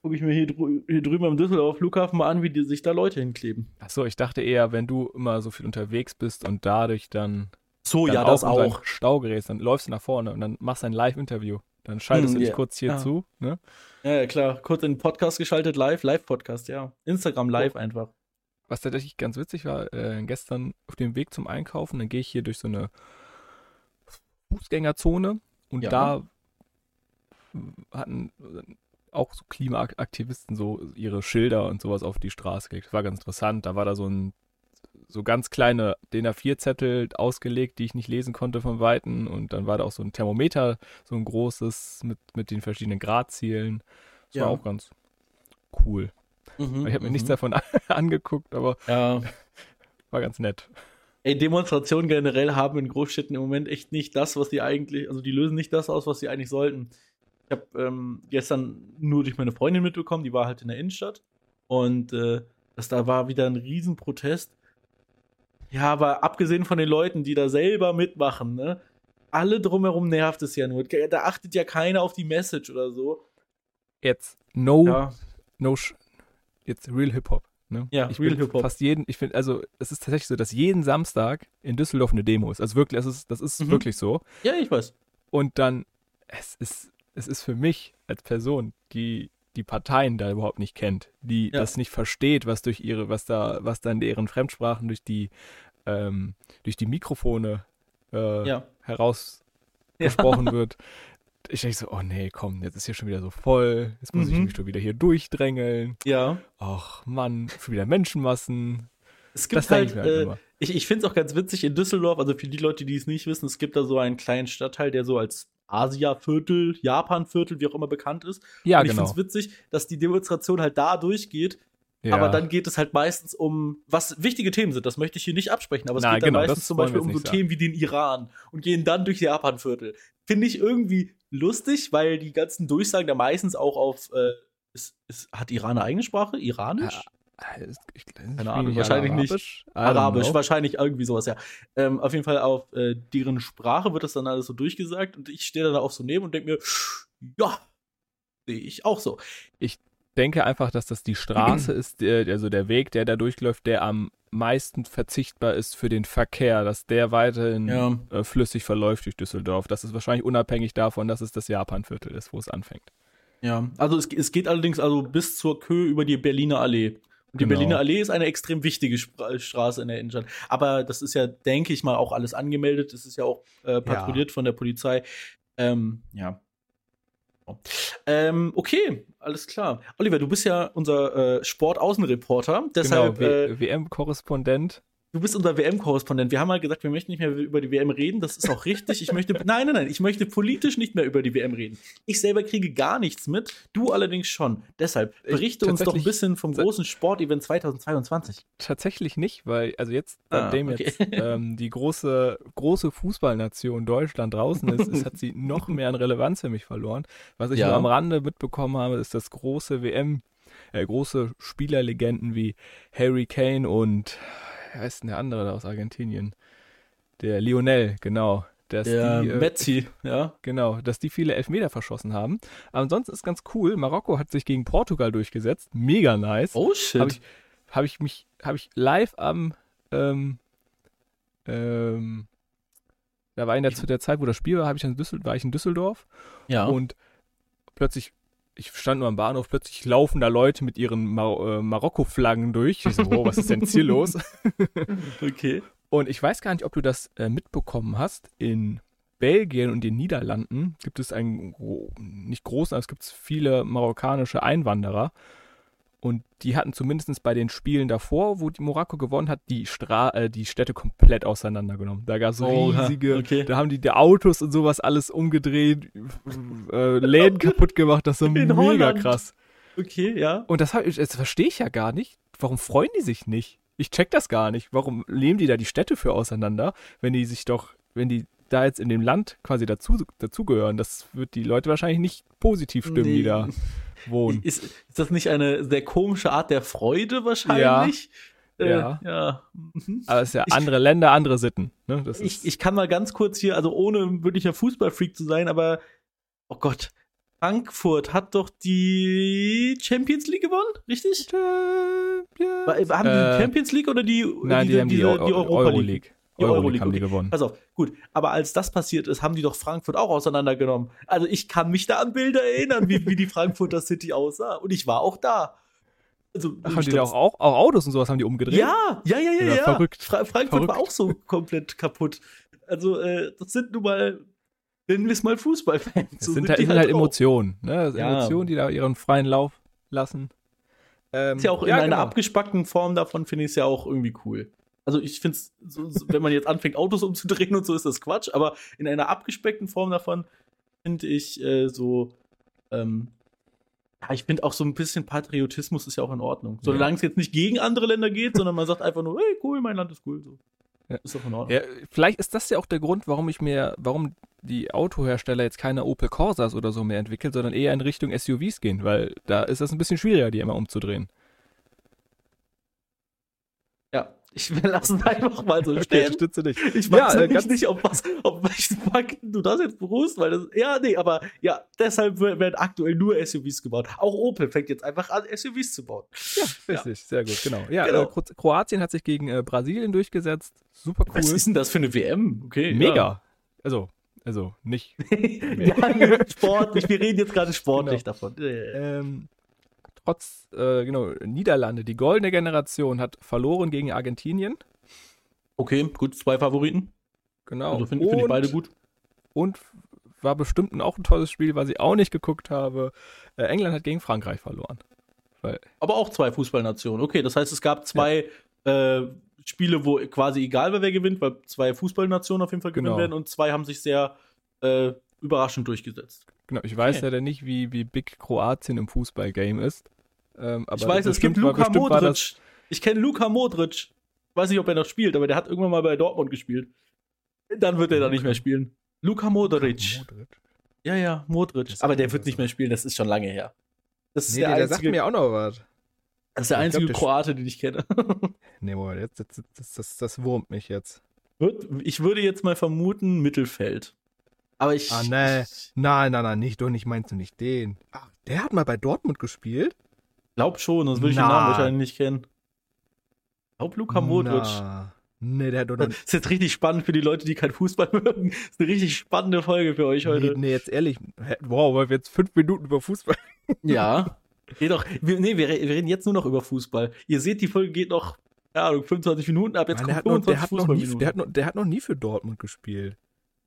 gucke ich mir hier, drü hier drüben am Düsseldorfer Flughafen mal an, wie die sich da Leute hinkleben. Achso, ich dachte eher, wenn du immer so viel unterwegs bist und dadurch dann. So, dann ja, das auch. Stau gerätst, dann läufst du nach vorne und dann machst du ein Live-Interview. Dann schaltest hm, du dich yeah. kurz hier ja. zu, ne? Ja, klar. Kurz in den Podcast geschaltet, live, Live-Podcast, ja. Instagram live oh. einfach. Was tatsächlich ganz witzig war, äh, gestern auf dem Weg zum Einkaufen, dann gehe ich hier durch so eine Fußgängerzone und ja. da hatten auch so Klimaaktivisten so ihre Schilder und sowas auf die Straße gelegt. Das war ganz interessant. Da war da so ein so ganz kleine DIN A4-Zettel ausgelegt, die ich nicht lesen konnte von Weitem. Und dann war da auch so ein Thermometer, so ein großes mit, mit den verschiedenen Gradzielen. Das ja. war auch ganz cool. Mhm, ich habe mir nichts mhm. davon angeguckt, aber ja. war ganz nett. Ey, Demonstrationen generell haben in Großstädten im Moment echt nicht das, was die eigentlich, also die lösen nicht das aus, was sie eigentlich sollten. Ich habe ähm, gestern nur durch meine Freundin mitbekommen, die war halt in der Innenstadt. Und äh, das da war wieder ein Riesenprotest. Ja, aber abgesehen von den Leuten, die da selber mitmachen, ne? Alle drumherum nervt es ja nur. Da achtet ja keiner auf die Message oder so. Jetzt no, ja. no, jetzt real Hip Hop. Ne? Ja, ich real Hip Hop. Fast jeden, ich finde, also es ist tatsächlich so, dass jeden Samstag in Düsseldorf eine Demo ist. Also wirklich, das ist, das ist mhm. wirklich so. Ja, ich weiß. Und dann, es ist es ist für mich als Person, die die Parteien da überhaupt nicht kennt, die ja. das nicht versteht, was durch ihre, was da, was dann deren Fremdsprachen durch die, ähm, durch die Mikrofone äh, ja. herausgesprochen ja. wird. Ich denke so, oh nee, komm, jetzt ist hier schon wieder so voll, jetzt muss mhm. ich mich schon wieder hier durchdrängeln. Ja. Ach Mann, schon wieder Menschenmassen. Es gibt das halt, halt äh, ich, ich finde es auch ganz witzig in Düsseldorf, also für die Leute, die es nicht wissen, es gibt da so einen kleinen Stadtteil, der so als Asia-Viertel, Japan-Viertel, wie auch immer bekannt ist. Ja, und ich genau. finde es witzig, dass die Demonstration halt da durchgeht. Ja. Aber dann geht es halt meistens um, was wichtige Themen sind. Das möchte ich hier nicht absprechen, aber es Na, geht dann genau, meistens zum Beispiel um so sagen. Themen wie den Iran und gehen dann durch Japan-Viertel. Finde ich irgendwie lustig, weil die ganzen Durchsagen da meistens auch auf. Äh, ist, ist, hat Iran eine eigene Sprache? Iranisch? Äh, ich, Keine Ahnung, wahrscheinlich nicht. Arabisch, wahrscheinlich irgendwie sowas, ja. Ähm, auf jeden Fall auf äh, deren Sprache wird das dann alles so durchgesagt und ich stehe da auch so neben und denke mir, ja, sehe ich auch so. Ich denke einfach, dass das die Straße ist, der, also der Weg, der da durchläuft, der am meisten verzichtbar ist für den Verkehr, dass der weiterhin Ja. äh, flüssig verläuft durch Düsseldorf. Das ist wahrscheinlich unabhängig davon, dass es das Japanviertel ist, wo es anfängt. Ja, also es, es geht allerdings also bis zur Kö über die Berliner Allee. Und die Genau. Berliner Allee ist eine extrem wichtige Spra Straße in der Innenstadt. Aber das ist ja, denke ich mal, auch alles angemeldet. Das ist ja auch äh, patrouilliert von der Polizei. Ähm, ja. So. Ähm, okay, alles klar. Oliver, du bist ja unser äh, Sportaußenreporter. Deshalb, genau, äh, WM-Korrespondent. Du bist unser WM-Korrespondent. Wir haben mal gesagt, wir möchten nicht mehr über die WM reden. Das ist auch richtig. Ich möchte, nein, nein, nein, ich möchte politisch nicht mehr über die WM reden. Ich selber kriege gar nichts mit. Du allerdings schon. Deshalb Ich berichte uns doch ein bisschen vom großen Sportevent 2022. Tatsächlich nicht, weil, also jetzt, Ah, nachdem okay. jetzt ähm, die große, große Fußballnation Deutschland draußen ist, ist, hat sie noch mehr an Relevanz für mich verloren. Was ich Ja. nur am Rande mitbekommen habe, ist, dass große WM, äh, große Spielerlegenden wie Harry Kane und, wer ist denn der andere da aus Argentinien? Der Lionel, genau. Dass Der die, äh, Metzi, ja. Genau, dass die viele Elfmeter verschossen haben. Aber ansonsten ist ganz cool. Marokko hat sich gegen Portugal durchgesetzt. Mega nice. Oh shit. Habe ich, hab ich mich, habe ich live am, ähm, ähm, da war in der, zu der Zeit, wo das Spiel war, habe ich in Düssel, war ich in Düsseldorf ja. und plötzlich, ich stand nur am Bahnhof, plötzlich laufen da Leute mit ihren Mar äh, Marokko-Flaggen durch. Ich so, wow, was ist denn hier los? okay. Und ich weiß gar nicht, ob du das äh, mitbekommen hast. In Belgien und den Niederlanden gibt es einen, nicht großen, aber es gibt viele marokkanische Einwanderer. Und die hatten zumindest bei den Spielen davor, wo die Marokko gewonnen hat, die, Stra äh, die Städte komplett auseinandergenommen. Da gab es Oha, riesige, okay. da haben die, die Autos und sowas alles umgedreht, äh, Läden kaputt gemacht. Das ist so In mega Holland. krass. Okay, ja. Und das, das verstehe ich ja gar nicht. Warum freuen die sich nicht? Ich check das gar nicht. Warum nehmen die da die Städte für auseinander, wenn die sich doch, wenn die da jetzt in dem Land quasi dazu, dazugehören? Das wird die Leute wahrscheinlich nicht positiv stimmen, die Nee. da wohnen. Ist, ist das nicht eine sehr komische Art der Freude wahrscheinlich? Äh, Ja. ja. Mhm. Aber es ist ja Ich- andere Länder, andere Sitten. Ne? Ich, ich kann mal ganz kurz hier, also ohne wirklicher Fußballfreak zu sein, aber oh Gott, Frankfurt hat doch die Champions League gewonnen, richtig? Champions. Haben die Äh, die Champions League oder die, Nein, die die, Eu- die Europa League? Die Euroleague Euroleague, haben die okay. gewonnen. Pass auf, gut. Aber als das passiert ist, haben die doch Frankfurt auch auseinandergenommen. Also ich kann mich da an Bilder erinnern, wie, wie die Frankfurter City aussah. Und ich war auch da. Also, Ach, haben die da auch, auch, auch Autos und sowas haben die umgedreht? Ja, ja, ja, ja, Ja, ja. verrückt. Fra Frankfurt Verrückt. war auch so komplett kaputt. Also, äh, das sind nun mal, nennen wir es mal Fußballfans. So sind, die halt, sind halt auch. Emotionen. Ne? Sind Ja. Emotionen, die da ihren freien Lauf lassen. Ähm, Ist ja auch in einer genau. abgespackten Form davon, finde ich es ja auch irgendwie cool. Also ich finde es, so, so, wenn man jetzt anfängt, Autos umzudrehen und so, ist das Quatsch, aber in einer abgespeckten Form davon finde ich äh, so, ähm, ja, ich finde auch so ein bisschen Patriotismus ist ja auch in Ordnung. Solange es jetzt nicht gegen andere Länder geht, sondern man sagt einfach nur, hey, cool, mein Land ist cool. So. Ja. Ist doch in Ordnung. Ja, vielleicht ist das ja auch der Grund, warum ich mir, warum die Autohersteller jetzt keine Opel Corsas oder so mehr entwickeln, sondern eher in Richtung SUVs gehen, weil da ist das ein bisschen schwieriger, die immer umzudrehen. Ja, ich will lassen einfach mal so Okay, stehen. stütze dich. Ich Ja, weiß äh, wirklich ganz- nicht, ob was, auf welchen Fakten du das jetzt beruhst, weil das, ja, nee, aber ja, deshalb wer- werden aktuell nur SUVs gebaut. Auch Opel fängt jetzt einfach an, SUVs zu bauen. Ja, richtig, sehr gut, genau. Ja, Genau. Äh, Kro Kroatien hat sich gegen äh, Brasilien durchgesetzt. Super cool. Was ist denn das für eine WM? Okay. Mega. Also, also nicht. Ja, ja sportlich. Wir reden jetzt gerade sportlich Genau. davon. Äh, Ähm, trotz, äh, genau, Niederlande, die goldene Generation hat verloren gegen Argentinien. Okay, gut, zwei Favoriten. Genau. Also finde find ich beide gut. Und war bestimmt auch ein tolles Spiel, was ich auch nicht geguckt habe. Äh, England hat gegen Frankreich verloren. Aber auch zwei Fußballnationen. Okay, das heißt, es gab zwei äh, Spiele, wo quasi egal war, wer gewinnt, weil zwei Fußballnationen auf jeden Fall gewinnen Genau. werden und zwei haben sich sehr äh, überraschend durchgesetzt. Genau, ich weiß Okay. ja dann nicht, wie, wie big Kroatien im Fußballgame ist. Ähm, aber ich weiß, es gibt Luka Modric. das- Ich kenne Luka Modric. Ich weiß nicht, ob er noch spielt, aber der hat irgendwann mal bei Dortmund gespielt. Dann wird er da nicht mehr spielen. Luka Modric. Modric. Ja, ja, Modric. Das Aber der wird nicht mehr spielen, das ist schon lange her. Das ist Nee, der, der, der sagt einzige, mir auch noch was. das ist der Ich einzige glaub, der Kroate, den ich kenne. Nee, Moment, jetzt, jetzt, das, das, das wurmt mich jetzt. Ich würde jetzt mal vermuten, Mittelfeld. Aber ich. Ah, nee. Ich Nein, nein, nein, nicht, du nicht, meinst du nicht den. Ach, der hat mal bei Dortmund gespielt? Glaub schon, sonst würde ich den Na. Namen wahrscheinlich nicht kennen. Glaub Luka Modric. Na. Nee, der hat. Das ist jetzt richtig spannend für die Leute, die kein Fußball mögen. Das ist eine richtig spannende Folge für euch Nee, heute. nee, jetzt ehrlich. Wow, weil wir jetzt fünf Minuten über Fußball. Ja. Geht doch. Wir, nee, wir, wir reden jetzt nur noch über Fußball. Ihr seht, die Folge geht noch, ja, 25 Minuten ab. Jetzt Mann, der, hat kommt noch, der, 25 hat noch nie, der, hat noch, der hat noch nie für Dortmund gespielt.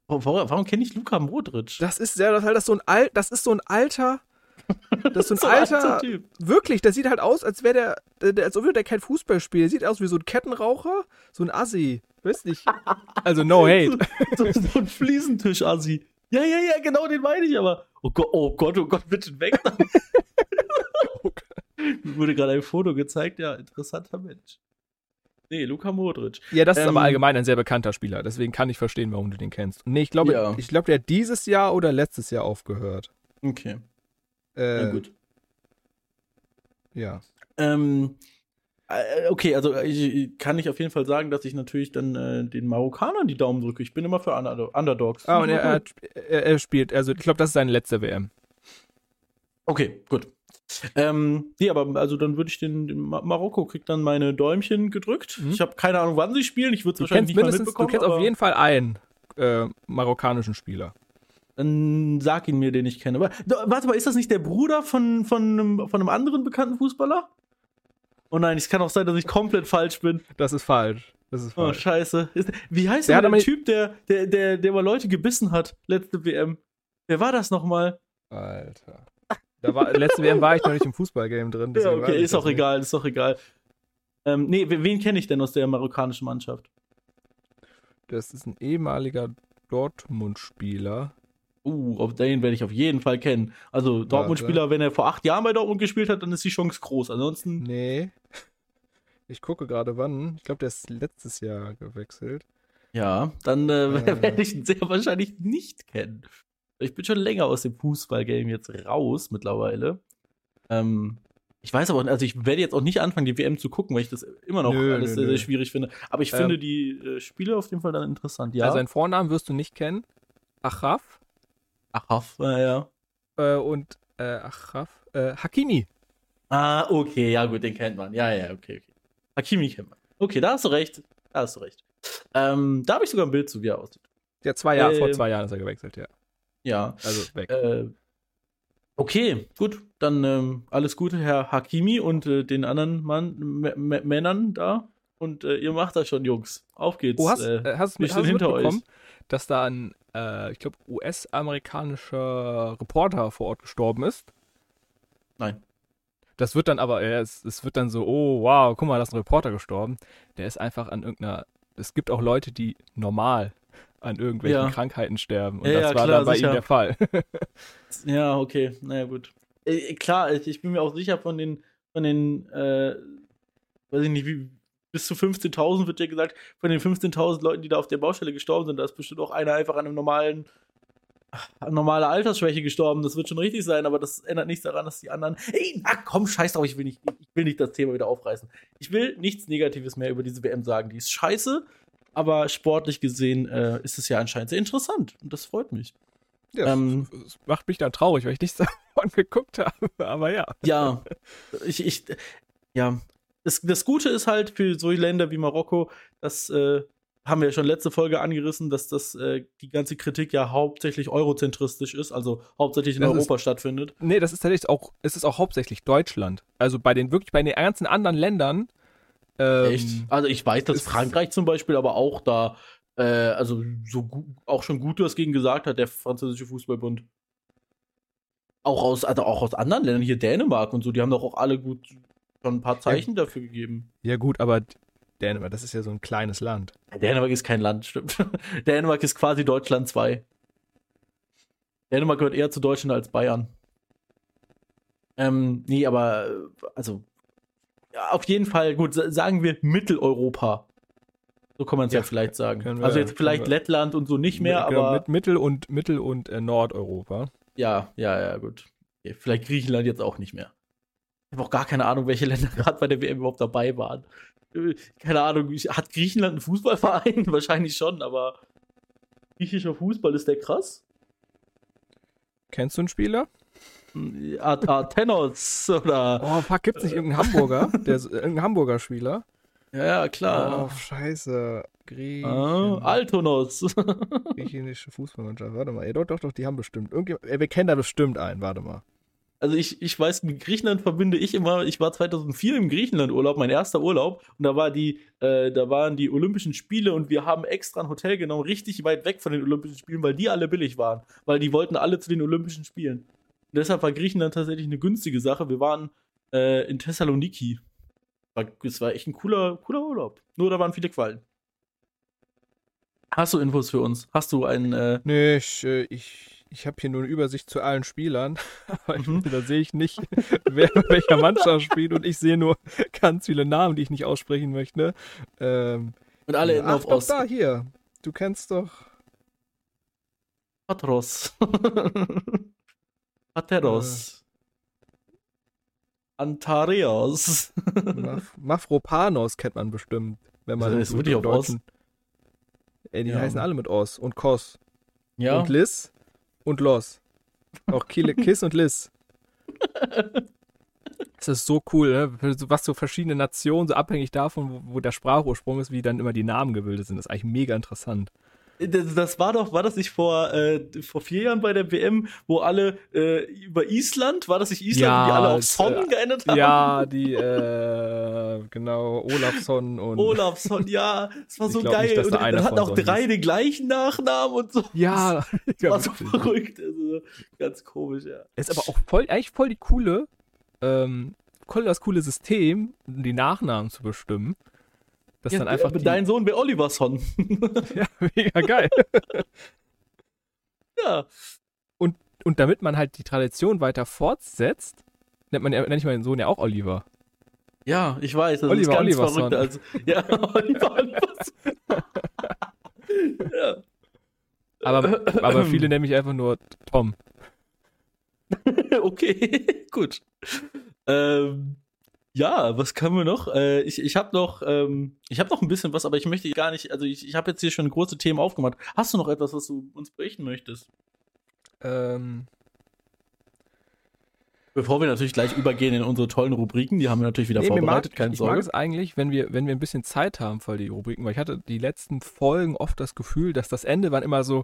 Warum, warum, warum kenne ich Luka Modric? Das ist ja, das, halt das, so ein Al, das ist so ein alter. Das ist so ein So alter. Typ. Wirklich, der sieht halt aus, als wäre der, der, als ob der kein Fußball spielt. Der sieht aus wie so ein Kettenraucher, so ein Assi. Weiß nicht. Also no hate. so, so ein Fliesentisch-Assi. Ja, ja, ja, genau den meine ich aber. Oh Gott, oh Gott, oh Gott, bitte weg. Mir wurde gerade ein Foto gezeigt, ja, interessanter Mensch. Nee, Luka Modric. Ja, das ist Ähm, aber allgemein ein sehr bekannter Spieler. Deswegen kann ich verstehen, warum du den kennst. Nee, ich glaube, Ja. ich glaube, der hat dieses Jahr oder letztes Jahr aufgehört. Okay, Äh, na gut. Ja. Ähm, äh, okay, also ich, kann ich auf jeden Fall sagen, dass ich natürlich dann äh, den Marokkanern die Daumen drücke. Ich bin immer für Under Underdogs. Ah, und er, er, er, spielt, also ich glaube, das ist seine letzte WM. Okay, gut. Ähm, nee, aber also dann würde ich den, den Ma Marokko kriegt dann meine Däumchen gedrückt. Mhm. Ich habe keine Ahnung, wann sie spielen. Ich würde es wahrscheinlich nicht mal mindestens, du mitbekommen. kennst auf jeden Fall einen äh, marokkanischen Spieler. Dann sag ihn mir, den ich kenne. Aber, warte mal, ist das nicht der Bruder von, von, einem, von einem anderen bekannten Fußballer? Oh nein, es kann auch sein, dass ich komplett falsch bin. Das ist falsch. Das ist Oh, falsch. scheiße. Ist, wie heißt Der der, Typ, der, der, der, der mal Leute gebissen hat, letzte WM? Wer war das nochmal? Alter. Da war, letzte WM war ich noch nicht im Fußballgame drin. Ja, okay, ist auch nicht. egal, ist auch egal. Ähm, nee, wen wen kenne ich denn aus der marokkanischen Mannschaft? Das ist ein ehemaliger Dortmund-Spieler. Uh, auf den werde ich auf jeden Fall kennen. Also Dortmund-Spieler, wenn er vor acht Jahren bei Dortmund gespielt hat, dann ist die Chance groß. Ansonsten, Nee. Ich gucke gerade wann. Ich glaube, der ist letztes Jahr gewechselt. ja, dann äh, Äh. werde ich ihn sehr wahrscheinlich nicht kennen. Ich bin schon länger aus dem Fußballgame jetzt raus mittlerweile. Ähm, ich weiß aber, also ich werde jetzt auch nicht anfangen, die WM zu gucken, weil ich das immer noch Nö, alles nö, sehr, sehr schwierig finde. Aber ich Ähm. finde die äh, Spiele auf jeden Fall dann interessant. Ja, Also seinen Vornamen wirst du nicht kennen. Achraf. Ach, ja. Äh, und äh, Achraf. Äh, Hakimi. Ah, okay, ja gut, den kennt man. Ja, ja, okay, okay. Hakimi kennt man. Okay, da hast du recht. Da hast du recht. Ähm, da habe ich sogar ein Bild zu, wie er aussieht. Ja, zwei Jahre, vor Ähm. zwei Jahren ist er gewechselt, ja. Ja. Also weg. Äh, okay, gut. Dann ähm, alles Gute, Herr Hakimi und äh, den anderen Mann, M M Männern da. Und äh, ihr macht das schon, Jungs. Auf geht's. oh, hast, äh, hast, hast du hinter mitbekommen, dass da ein, äh, ich glaube, US-amerikanischer Reporter vor Ort gestorben ist? Nein. Das wird dann aber, ja, es, es wird dann so, oh wow, guck mal, da ist ein Reporter gestorben. Der ist einfach an irgendeiner, es gibt auch Leute, die normal an irgendwelchen Ja. Krankheiten sterben. Und Ja, das ja, war klar, dann bei sicher. ihm der Fall. Ja, okay, naja, gut. Äh, klar, ich, ich bin mir auch sicher von den, von den, äh, weiß ich nicht, wie, bis zu 15.000 wird ja gesagt, von den 15.000 Leuten, die da auf der Baustelle gestorben sind, da ist bestimmt auch einer einfach an einem normalen, an normaler Altersschwäche gestorben. Das wird schon richtig sein, aber das ändert nichts daran, dass die anderen. Ey, na komm, scheiß drauf, ich will nicht, ich will nicht das Thema wieder aufreißen. Ich will nichts Negatives mehr über diese WM sagen. Die ist scheiße, aber sportlich gesehen äh, ist es ja anscheinend sehr interessant und das freut mich. Ja, Ähm. es macht mich dann traurig, weil ich nichts davon geguckt habe. Aber ja. Ja, ich, ich, ja. Das, das Gute ist halt für solche Länder wie Marokko, das äh, haben wir ja schon letzte Folge angerissen, dass das äh, die ganze Kritik ja hauptsächlich eurozentristisch ist, also hauptsächlich in Das Europa stattfindet. Nee, das ist tatsächlich auch, es ist auch hauptsächlich Deutschland. Also bei den, wirklich bei den ganzen anderen Ländern. Ähm, Echt? Also ich weiß, dass ist- Frankreich zum Beispiel aber auch da, äh, also so auch schon gut was gegen gesagt hat, der französische Fußballbund. Auch aus, also auch aus anderen Ländern, hier Dänemark und so, die haben doch auch alle gut schon ein paar Zeichen dafür gegeben. Ja, gut, aber Dänemark, das ist ja so ein kleines Land. Dänemark ist kein Land, stimmt. Dänemark ist quasi Deutschland 2. Dänemark gehört eher zu Deutschland als Bayern. Ähm, nee, aber, äh, also, ja, auf jeden Fall, gut, sa- sagen wir Mitteleuropa. So kann man es ja, Ja, vielleicht sagen. wir- also jetzt vielleicht Lettland und so nicht mehr, Genau, aber mit Mittel- und Mittel- und äh, Nordeuropa. ja, ja, ja, gut. Vielleicht Griechenland jetzt auch nicht mehr. Ich habe auch gar keine Ahnung, welche Länder gerade bei der WM überhaupt dabei waren. Keine Ahnung, hat Griechenland einen Fußballverein? Wahrscheinlich schon, aber griechischer Fußball ist der krass? Kennst du einen Spieler? Hm, At- Athenos oder. Oh, fuck, gibt's nicht irgendeinen Hamburger? Der, ist- irgendein Hamburger Spieler? Ja, ja, Oh, klar. scheiße. Griechen, Ah, Altonos. griechische Fußballmannschaft. Warte mal. Ja, doch, doch, doch, die haben bestimmt. Irgendjemand, wir kennen da bestimmt einen. Warte mal. Also ich, ich weiß, mit Griechenland verbinde ich immer, ich war 2004 im Griechenland-Urlaub, mein erster Urlaub, und da war die, äh, da waren die Olympischen Spiele und wir haben extra ein Hotel genommen, richtig weit weg von den Olympischen Spielen, weil die alle billig waren, weil die wollten alle zu den Olympischen Spielen. Und deshalb war Griechenland tatsächlich eine günstige Sache. Wir waren äh, in Thessaloniki. Es war echt ein cooler, cooler Urlaub. Nur da waren viele Quallen. Hast du Infos für uns? Hast du einen, äh, Nee, ich, äh, ich, ich habe hier nur eine Übersicht zu allen Spielern. Aber ich, Mhm. da sehe ich nicht, wer bei welcher Mannschaft spielt. Und ich sehe nur ganz viele Namen, die ich nicht aussprechen möchte. Ähm, und alle enden auf Ost? da, hier. Du kennst doch. Patros. Pateros. Antareos. Maf Mafropanos kennt man bestimmt. Wenn man Das ist wirklich auf Deutschen- Ey, die Ja. heißen alle mit Os und Kos. ja. Und Liz und Los. Auch Kiss und Liz. Das ist so cool, ne? Was so verschiedene Nationen, so abhängig davon, wo, wo der Sprachursprung ist, wie dann immer die Namen gebildet sind. Das ist eigentlich mega interessant. Das, das war doch, war das nicht vor, äh, vor vier Jahren bei der WM, wo alle äh, über Island, war das nicht Island, Ja, die alle auf Son äh, geändert haben? Ja, die, äh, genau, Olafsson und. Olafsson, ja, es war Ich so geil. nicht, dass und da dann hatten auch drei den gleichen Nachnamen und so. Ja, Das war so verrückt. Also, ganz komisch, ja. Ist aber auch voll, eigentlich voll die coole, ähm, voll das coole System, die Nachnamen zu bestimmen. Das ja dann einfach die, dein Sohn wäre Oliverson. ja, mega geil. ja. Und damit man halt die Tradition weiter fortsetzt, nennt man ja, nenn ich meinen Sohn ja auch Oliver. Ja, ich weiß, das Oliver ist ganz Oliverson. verrückt. Also, ja, Oliver Oliverson. ja. Aber, aber viele nennen mich einfach nur Tom. okay, gut. Ähm, ja, was können wir noch? Äh, ich ich habe noch, ähm, ich habe noch ein bisschen was, aber ich möchte gar nicht. Also ich, ich habe jetzt hier schon große Themen aufgemacht. Hast du noch etwas, was du uns berichten möchtest? Ähm, Bevor wir natürlich gleich übergehen in unsere tollen Rubriken, die haben wir natürlich wieder nee, mag, vorbereitet, keine ich mag Sorge. es eigentlich, wenn wir, wenn wir ein bisschen Zeit haben für die Rubriken, weil ich hatte die letzten Folgen oft das Gefühl, dass das Ende war immer so,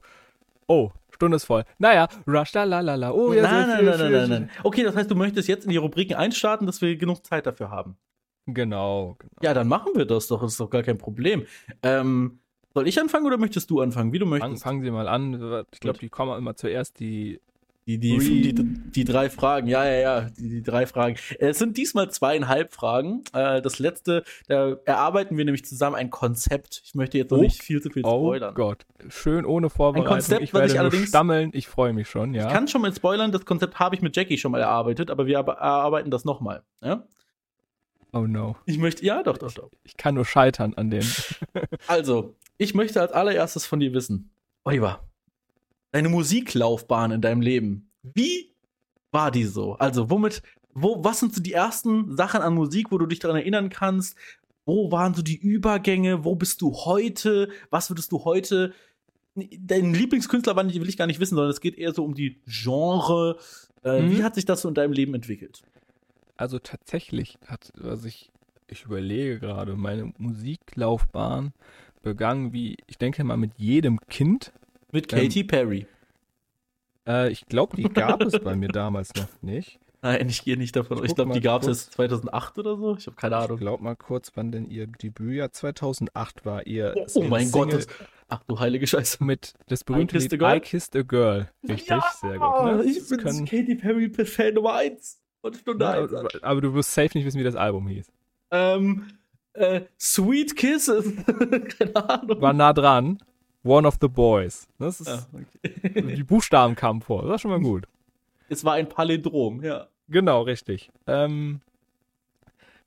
oh, Stunde ist voll. Naja, rush, la la la la, oh, ja, nein, so nein, viel, nein, nein, viel, nein, nein. Okay, das heißt, du möchtest jetzt in die Rubriken einstarten, dass wir genug Zeit dafür haben. Genau, genau. Ja, dann machen wir das doch, das ist doch gar kein Problem. Ähm, soll ich anfangen oder möchtest du anfangen, wie du möchtest? fangen Sie mal an. Ich glaube, die kommen immer zuerst die. Die, die, die, die drei Fragen, ja, ja, ja, die, die drei Fragen. Es sind diesmal zweieinhalb Fragen. Äh, das letzte, da erarbeiten wir nämlich zusammen ein Konzept. Ich möchte jetzt noch Oh. nicht viel zu viel Oh spoilern. Gott, schön ohne Vorbereitung. Konzept, ich werde ich allerdings- stammeln. Ich freue mich schon, ja. Ich kann schon mal spoilern, das Konzept habe ich mit Jackie schon mal erarbeitet, aber wir erarbeiten das nochmal. Ja? oh no. Ich möchte, ja, doch, doch, doch. Ich kann nur scheitern an dem. Also, ich möchte als allererstes von dir wissen, Oliver, deine Musiklaufbahn in deinem Leben, wie war die so? Also, womit, wo, was sind so die ersten Sachen an Musik, wo du dich daran erinnern kannst? Wo waren so die Übergänge? Wo bist du heute? Was würdest du heute? Dein Lieblingskünstler war nicht, will ich gar nicht wissen, sondern es geht eher so um die Genre. Äh, Mhm. Wie hat sich das so in deinem Leben entwickelt? Also tatsächlich hat, was ich, ich überlege gerade, meine Musiklaufbahn begangen wie, ich denke mal, mit jedem Kind. Mit Ähm, Katy Perry. Äh, ich glaube, die gab es bei mir damals noch nicht. Nein, ich gehe nicht davon. Ich Ich guck glaube, die gab es erst 2008 oder so. Ich habe keine Ich Ahnung. glaube mal kurz, wann denn ihr Debütjahr 2008 Oh, war. Ihr oh mein Gott. Das, ach du heilige Scheiße. mit das berühmte I Kissed Lied a Girl? I Kissed a Girl. Richtig, sehr gut. Ne? ich Das bin können- Katy Perry Fan Nummer 1. Von Stunde Ja, 1. aber, aber du wirst safe nicht wissen, wie das Album hieß. Ähm, äh, Sweet Kisses. keine Ahnung. War nah dran. One of the Boys. Das ist, Ah, okay. Die Buchstaben kamen vor. Das war schon mal gut. Es war ein Palindrom, ja. Genau, richtig. Ähm,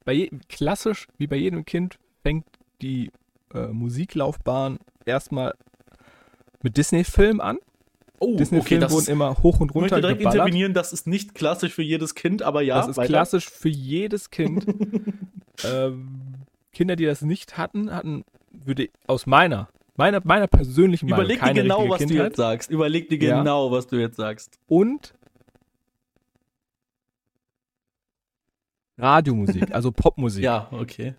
bei je, klassisch, wie bei jedem Kind, fängt die äh, Musiklaufbahn erstmal mit Disney-Filmen an. Oh, Disney-Filme das wurden ist, immer hoch und ich möchte runter direkt geballert. intervenieren, das ist nicht klassisch für jedes Kind, aber ja, das ist weiter. klassisch für jedes Kind. ähm, Kinder, die das nicht hatten, hatten, würde aus meiner, meiner, meiner persönlichen Meinung Überleg dir genau, was du Kindheit. jetzt sagst. Überleg dir Ja. genau, was du jetzt sagst. Und Radiomusik, also Popmusik. Ja, okay.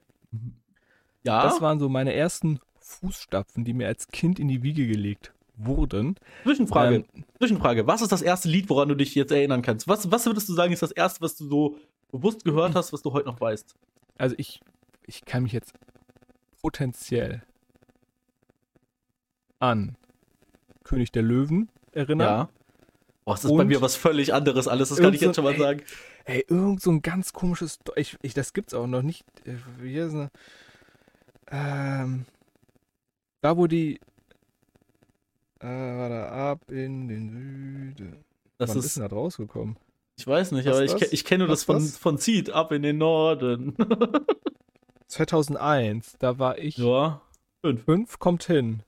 Ja, Das waren so meine ersten Fußstapfen, die mir als Kind in die Wiege gelegt wurden. Zwischenfrage. Ähm, Zwischenfrage. Was ist das erste Lied, woran du dich jetzt erinnern kannst? Was, was würdest du sagen, ist das erste, was du so bewusst gehört hast, was du heute noch weißt? Also ich, ich kann mich jetzt potenziell an König der Löwen erinnern. Boah, es ist bei Und mir was völlig anderes alles, das kann ich jetzt schon mal so- sagen. Ey, irgend so ein ganz komisches, ich, ich, das gibt's auch noch nicht. äh, Wie heißt es? Ähm, da wo die, äh, warte, ab in den Süden. Das Wann ist ist, denn das rausgekommen? ich weiß nicht, Was, aber ich, was? ich kenne nur das Was, von, was? von Seed, ab in den Norden. 2001, da war ich ja. Fünf. fünf, kommt hin.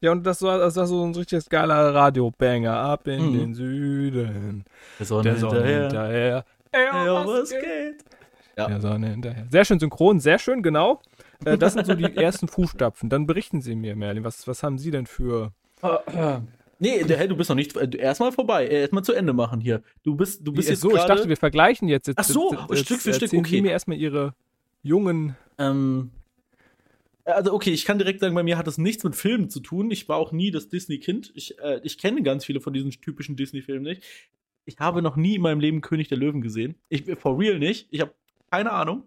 Ja, und das war, das war so ein richtig geiler Radio-Banger. Ab in Mhm. den Süden. Der Sonne Der Sonne hinterher. Ey, Ja, was geht? Ja. Der Sonne hinterher. Sehr schön synchron, sehr schön, genau. Äh, das sind so die ersten Fußstapfen. Dann berichten Sie mir, Merlin, was, was haben Sie denn für. Nee, der, hey, du bist noch nicht. äh, Erstmal vorbei. äh, Erstmal zu Ende machen hier. Du bist, du bist Wie- jetzt so, ich gerade. dachte, wir vergleichen jetzt. jetzt Ach so, jetzt, jetzt, Stück für Stück, okay. Sie mir erstmal Ihre jungen. Ähm, also okay, ich kann direkt sagen, bei mir hat das nichts mit Filmen zu tun. Ich war auch nie das Disney-Kind. Ich, äh, ich kenne ganz viele von diesen typischen Disney-Filmen nicht. Ich habe noch nie in meinem Leben König der Löwen gesehen. Ich for real nicht. Ich habe keine Ahnung.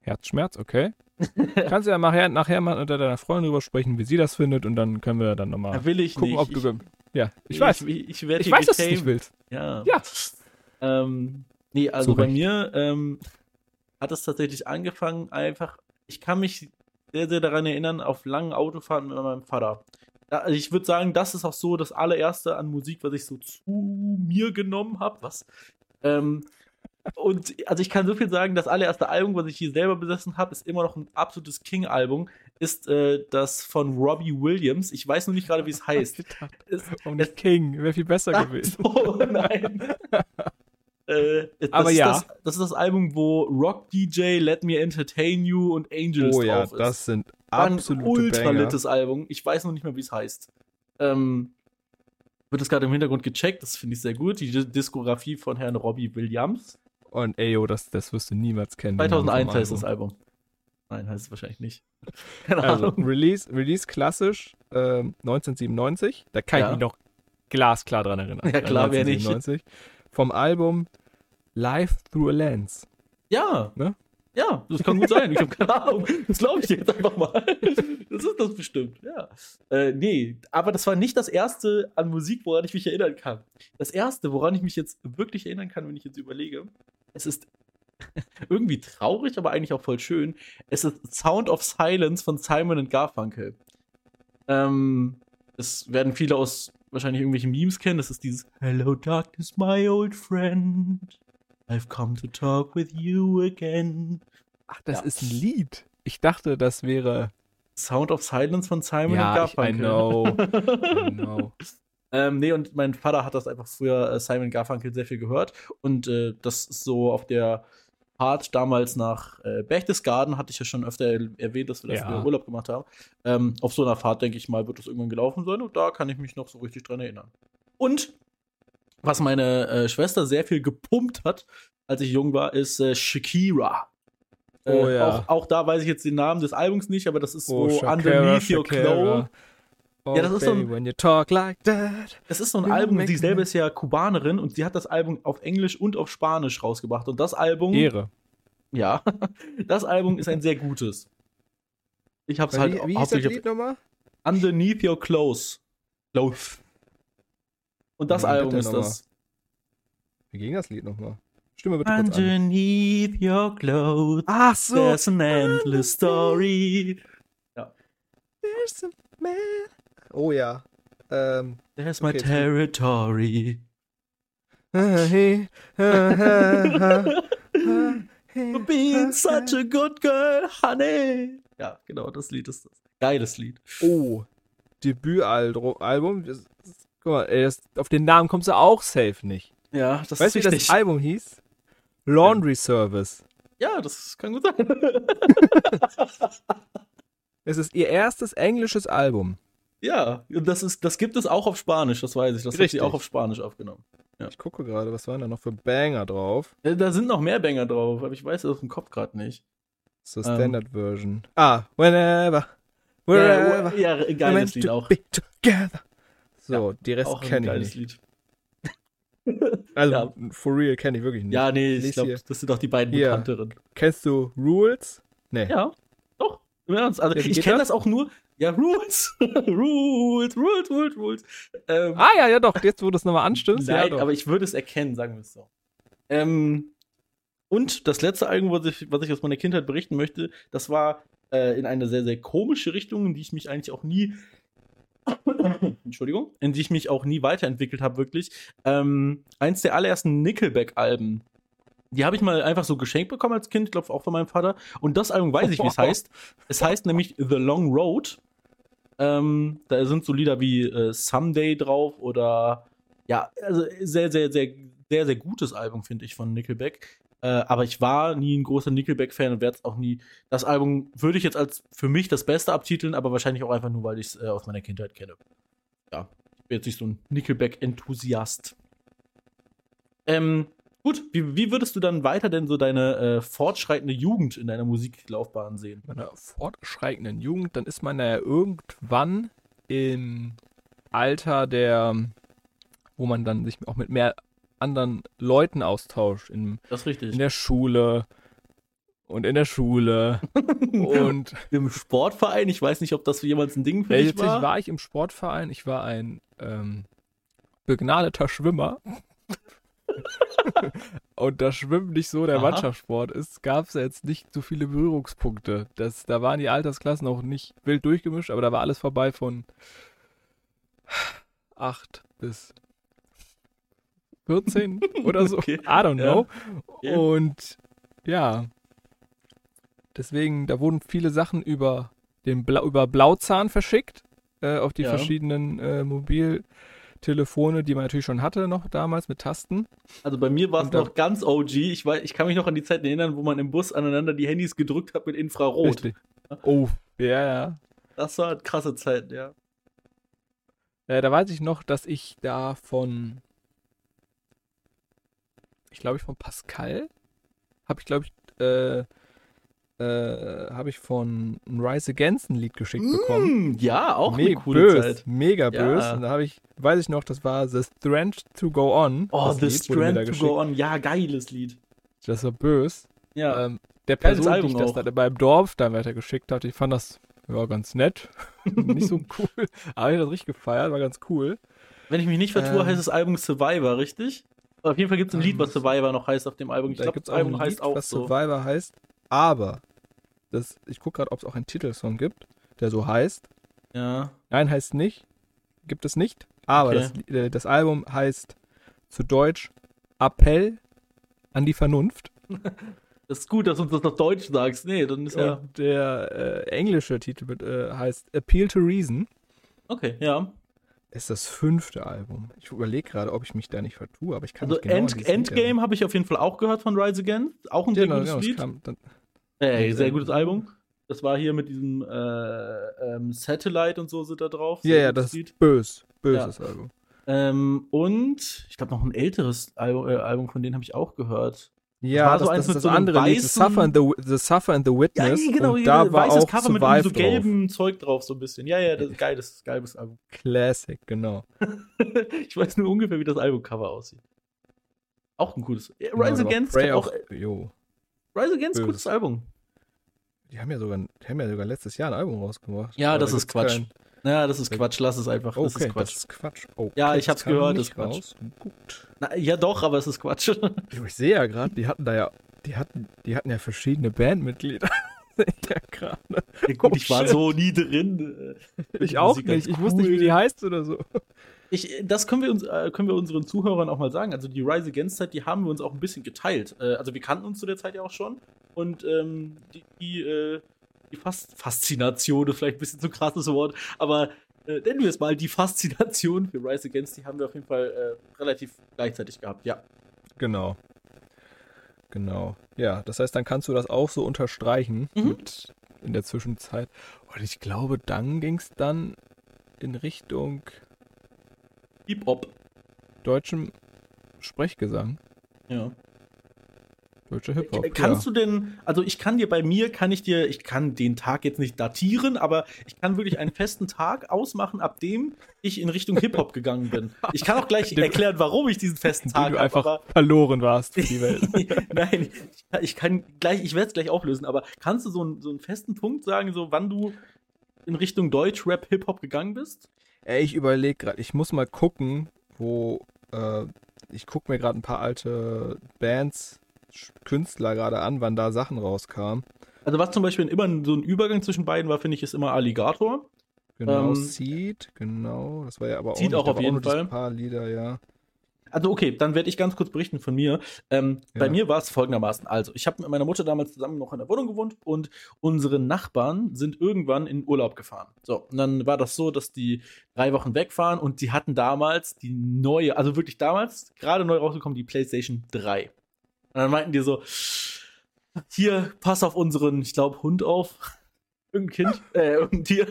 Herzschmerz, okay. Kannst du ja nachher, nachher mal unter deiner Freundin drüber sprechen, wie sie das findet, und dann können wir dann nochmal Da will ich gucken, nicht. ob du. ich, ja, ich weiß. Ich, ich, werd Ich weiß, dass du es getamed. nicht willst. Ja. Ja. Ähm, nee, also Zu bei mir ähm, hat es tatsächlich angefangen, einfach, ich kann mich sehr, sehr daran erinnern, auf langen Autofahrten mit meinem Vater. Also ich würde sagen, das ist auch so das allererste an Musik, was ich so zu mir genommen habe. Was? Ähm, und also ich kann so viel sagen, das allererste Album, was ich hier selber besessen habe, ist immer noch ein absolutes King-Album, ist äh, das von Robbie Williams. Ich weiß nur nicht gerade, wie es heißt. Es, Und nicht King, wäre viel besser Ach gewesen. so, nein. äh, das Aber ist ja. Das, das ist das Album, wo Rock DJ, Let Me Entertain You und Angels Oh ja, drauf ist. das sind War ein absolute ultra Banger. littes Album. Ich weiß noch nicht mehr, wie es heißt. Ähm, wird das gerade im Hintergrund gecheckt, das finde ich sehr gut. Die Di- Diskografie von Herrn Robbie Williams. Und ey, yo, das, das wirst du niemals kennen. 2001 vom heißt das Album. Nein, heißt es wahrscheinlich nicht. Keine Also, Ahnung. Release, Release klassisch ähm, 1997. Da kann Ja. ich mich noch glasklar dran erinnern. Ja, klar, wer nicht. 1997. Vom Album Live Through a Lens. Ja. Ne? Ja, das kann gut sein. Ich habe keine Ahnung. Das glaube ich dir jetzt einfach mal. Das ist das bestimmt, ja. Äh, nee, aber das war nicht das erste an Musik, woran ich mich erinnern kann. Das erste, woran ich mich jetzt wirklich erinnern kann, wenn ich jetzt überlege, es ist irgendwie traurig, aber eigentlich auch voll schön. Es ist Sound of Silence von Simon and Garfunkel. Ähm, das werden viele aus wahrscheinlich irgendwelchen Memes kennen. Das ist dieses Hello Darkness, my old friend. I've come to talk with you again. Ach, das Ja. ist ein Lied. Ich dachte, das wäre. Sound of Silence von Simon ja, and ich, I Garfunkel. know. I know. ähm, nee, und mein Vater hat das einfach früher äh, Simon Garfunkel sehr viel gehört. Und äh, das ist so auf der Fahrt damals nach äh, Berchtesgaden, hatte ich ja schon öfter er erwähnt, dass wir da Ja. Urlaub gemacht haben. Ähm, auf so einer Fahrt, denke ich mal, wird das irgendwann gelaufen sein. Und da kann ich mich noch so richtig dran erinnern. Und was meine äh, Schwester sehr viel gepumpt hat, als ich jung war, ist äh, Shakira. Äh, Oh ja. auch, auch da weiß ich jetzt den Namen des Albums nicht, aber das ist Oh, so Shakira, Underneath Your. Clothes. Oh, Ja, das ist so baby, ein- you talk like that. Es ist so ein Album, sie selber ist ja Kubanerin und sie hat das Album auf Englisch und auf Spanisch rausgebracht. Und das Album, Ehre. ja, das Album ist ein sehr gutes. Ich hab's Wie, halt wie hieß das hauptsächlich Lied nochmal? Underneath Your Clothes. Clothes. Und das Wie Album ist das. Wie ging das Lied nochmal? Stimme bitte kurz an. Underneath Your Clothes. Ach so. There's an endless story. There's a man. Oh ja. Ähm. There's my Okay, territory. For For being such a good girl, honey. Ja, genau, das Lied ist das. Geiles Lied. Oh, Debütalbum. Das- das- Guck mal, ey, das, auf den Namen kommst du auch safe nicht. Ja, das Weißt du, wie das Album hieß? Laundry Service. Ja, das kann gut sein. Es ist ihr erstes englisches Album. ja, und das, ist, das gibt es auch auf Spanisch, das weiß ich. Das hat Richtig. sie auch auf Spanisch aufgenommen. Ich gucke gerade, was waren da noch für Banger drauf? Äh, Da sind noch mehr Banger drauf, aber ich weiß aus dem Kopf gerade nicht. So Ähm. Standard Version. Ah, whenever. Wherever. Ja, ja, geiles Lied auch. be together. So, die Rest kenne ich nicht. Lied. Also, Ja. for real kenne ich wirklich nicht. Ja, nee, ich glaube, das sind doch die beiden Hier. bekannteren. Kennst du Rules? Nee. Ja, doch. Im Ernst. Also, Ja, ich kenne das? auch nur. Ja, Rules. Rules, Rules, Rules, Rules. Ähm, Ah, ja, ja, doch. Jetzt, wo du es nochmal anstimmst. ja, Nein, aber ich würde es erkennen, sagen wir es so. Ähm, und das letzte Album, was ich, was ich aus meiner Kindheit berichten möchte, das war äh, in eine sehr, sehr komische Richtung, in die ich mich eigentlich auch nie. Entschuldigung, in die ich mich auch nie weiterentwickelt habe, wirklich. Ähm, eins der allerersten Nickelback-Alben. Die habe ich mal einfach so geschenkt bekommen als Kind, ich glaube auch von meinem Vater. Und das Album weiß ich, wie es heißt. Es heißt nämlich The Long Road. Ähm, da sind so Lieder wie äh, Someday drauf oder ja, also sehr, sehr, sehr, sehr, sehr gutes Album, finde ich, von Nickelback. Äh, aber ich war nie ein großer Nickelback-Fan und werde es auch nie. Das Album würde ich jetzt als für mich das Beste abtiteln, aber wahrscheinlich auch einfach nur, weil ich es äh, aus meiner Kindheit kenne. Ja, ich bin jetzt nicht so ein Nickelback-Enthusiast. Ähm, gut, wie, wie würdest du dann weiter denn so deine äh, fortschreitende Jugend in deiner Musiklaufbahn sehen? meiner fortschreitenden Jugend, dann ist man ja irgendwann im Alter der, wo man dann sich auch mit mehr anderen Leuten austauscht. In, Das ist richtig. in der Schule und in der Schule. und Im Sportverein, ich weiß nicht, ob das für jemals ein Ding für ja, dich tatsächlich war. war ich im Sportverein. Ich war ein ähm, begnadeter Schwimmer. Und da Schwimmen nicht so der Aha. Mannschaftssport ist, gab es ja jetzt nicht so viele Berührungspunkte. Das, da waren die Altersklassen auch nicht wild durchgemischt, aber da war alles vorbei von 8 bis 14 oder so. Okay. I don't Ja. know. Okay. Und ja, deswegen, da wurden viele Sachen über, den Bla über Blauzahn verschickt, äh, auf die Ja. verschiedenen äh, Mobiltelefone, die man natürlich schon hatte noch damals mit Tasten. Also bei mir war es noch ganz OG. Ich, weiß, ich kann mich noch an die Zeit erinnern, wo man im Bus aneinander die Handys gedrückt hat mit Infrarot. Richtig. Oh, ja, ja. Das war eine krasse Zeit, ja. Äh, da weiß ich noch, dass ich da von, ich glaube ich von Pascal, habe ich glaube ich, äh, äh, habe ich von Rise Against ein Lied geschickt bekommen. Mm, ja, auch eine Mega coole bös, Zeit. mega Ja. bös. Und da habe ich, weiß ich noch, das war The Strength to Go On. Oh, The Lied da Strand to. Go On. Ja, geiles Lied. Das war bös. Ja. Ähm, der Geiles Person, die Album ich das auch. dann beim Dorf dann weitergeschickt hat, ich fand das ja, ganz nett. Nicht so cool. Aber ich hab das richtig gefeiert, war ganz cool. Wenn ich mich nicht vertue, ähm, heißt das Album Survivor, richtig? Auf jeden Fall gibt es ein Ähm, Lied, was Survivor noch heißt auf dem Album. Ich da glaube, das auch Album ein heißt Lied, auch was so. Survivor heißt. Aber, das, ich gucke gerade, ob es auch einen Titelsong gibt, der so heißt. Ja. Nein, heißt nicht. Gibt es nicht. Aber Okay. das, äh, das Album heißt zu Deutsch Appell an die Vernunft. Das ist gut, dass du uns das auf Deutsch sagst. Nee, dann ist ja. Und der äh, englische Titel äh, heißt Appeal to Reason. Okay, ja. Ist das fünfte Album. Ich überlege gerade, ob ich mich da nicht vertue, aber ich kann Also mich genau End, Endgame habe ich auf jeden Fall auch gehört von Rise Again. Auch ein sehr erinnern. gutes Genau, genau, Lied. das kam dann, Ey, sehr gutes Album. Das war hier mit diesem äh, ähm, Satellite und so sind da drauf. ja, ja, das Lied. ist bös. Böses Album. Ähm, und ich glaube noch ein älteres Album, äh, Album von denen habe ich auch gehört. Ja, das, so eins das ist mit das so andere Lied, The weißen- Suffer and the, the, Suffer and the Witness. und da war weißes auch Cover mit Survive so drauf. gelbem Zeug drauf, so ein bisschen. Ja, ja, das ist geiles, geiles Album. Classic, genau. ich weiß nur ungefähr, wie das Albumcover aussieht. Auch ein gutes. Ja, Genau, Rise aber Against auch. of- Jo. Rise Against, Böses. gutes Album. Die haben ja sogar, die haben ja sogar letztes Jahr ein Album rausgebracht. Ja, das da ist Quatsch. kein- Naja, das ist. Quatsch. Lass es einfach. Okay, das ist Quatsch. das ist Quatsch. Okay, Ja, ich hab's gehört, das ist Quatsch. raus. Gut. Na, ja, doch, aber es ist Quatsch. Ich sehe ja gerade, die hatten da ja, die hatten, die hatten ja verschiedene Bandmitglieder. Ja gerade. Ja, gut, Oh, ich war shit. so nie drin. äh, Ich auch Musik nicht. Ich wusste nicht, wie cool. die heißt oder so. Ich, das können wir, uns, äh, können wir unseren Zuhörern auch mal sagen. Also die Rise Against Zeit, die haben wir uns auch ein bisschen geteilt. Äh, also wir kannten uns zu der Zeit ja auch schon. Und ähm, die, die äh, die Fas Faszination ist vielleicht ein bisschen zu krasses Wort, aber äh, nennen wir es mal die Faszination für Rise Against, die haben wir auf jeden Fall äh, relativ gleichzeitig gehabt, ja. Genau. Genau. Ja, das heißt, dann kannst du das auch so unterstreichen Mhm. mit in der Zwischenzeit. Und ich glaube, dann ging es dann in Richtung Hip-Hop. deutschem Sprechgesang, Ja. Deutscher Hip-Hop. Äh, Kannst ja. du denn, also ich kann dir bei mir, kann ich dir, ich kann den Tag jetzt nicht datieren, aber ich kann wirklich einen festen Tag ausmachen, ab dem ich in Richtung Hip-Hop gegangen bin. Ich kann auch gleich erklären, warum ich diesen festen Tag du habe, einfach aber verloren warst für die Welt. Nein, ich kann, ich kann gleich, ich werde es gleich auflösen, aber kannst du so, einen- so einen festen Punkt sagen, so wann du in Richtung Deutsch, Rap, Hip-Hop gegangen bist? Ey, ich überlege gerade, ich muss mal gucken, wo, äh, ich gucke mir gerade ein paar alte Bands, Künstler gerade an, wann da Sachen rauskamen. Also was zum Beispiel immer so ein Übergang zwischen beiden war, finde ich, ist immer Alligator. Genau, Ähm, Seed, genau, das war ja aber auch, nicht, auch auf jeden diese Fall. paar Lieder, ja. Also okay, dann werde ich ganz kurz berichten von mir. Ähm, Ja. Bei mir war es folgendermaßen. Also ich habe mit meiner Mutter damals zusammen noch in der Wohnung gewohnt und unsere Nachbarn sind irgendwann in Urlaub gefahren. So, und dann war das so, dass die drei Wochen wegfahren und die hatten damals die neue, also wirklich damals, gerade neu rausgekommen, die PlayStation 3. Und dann meinten die so, hier, pass auf unseren, ich glaube, Hund auf. Irgendein Kind, äh, irgendein Tier.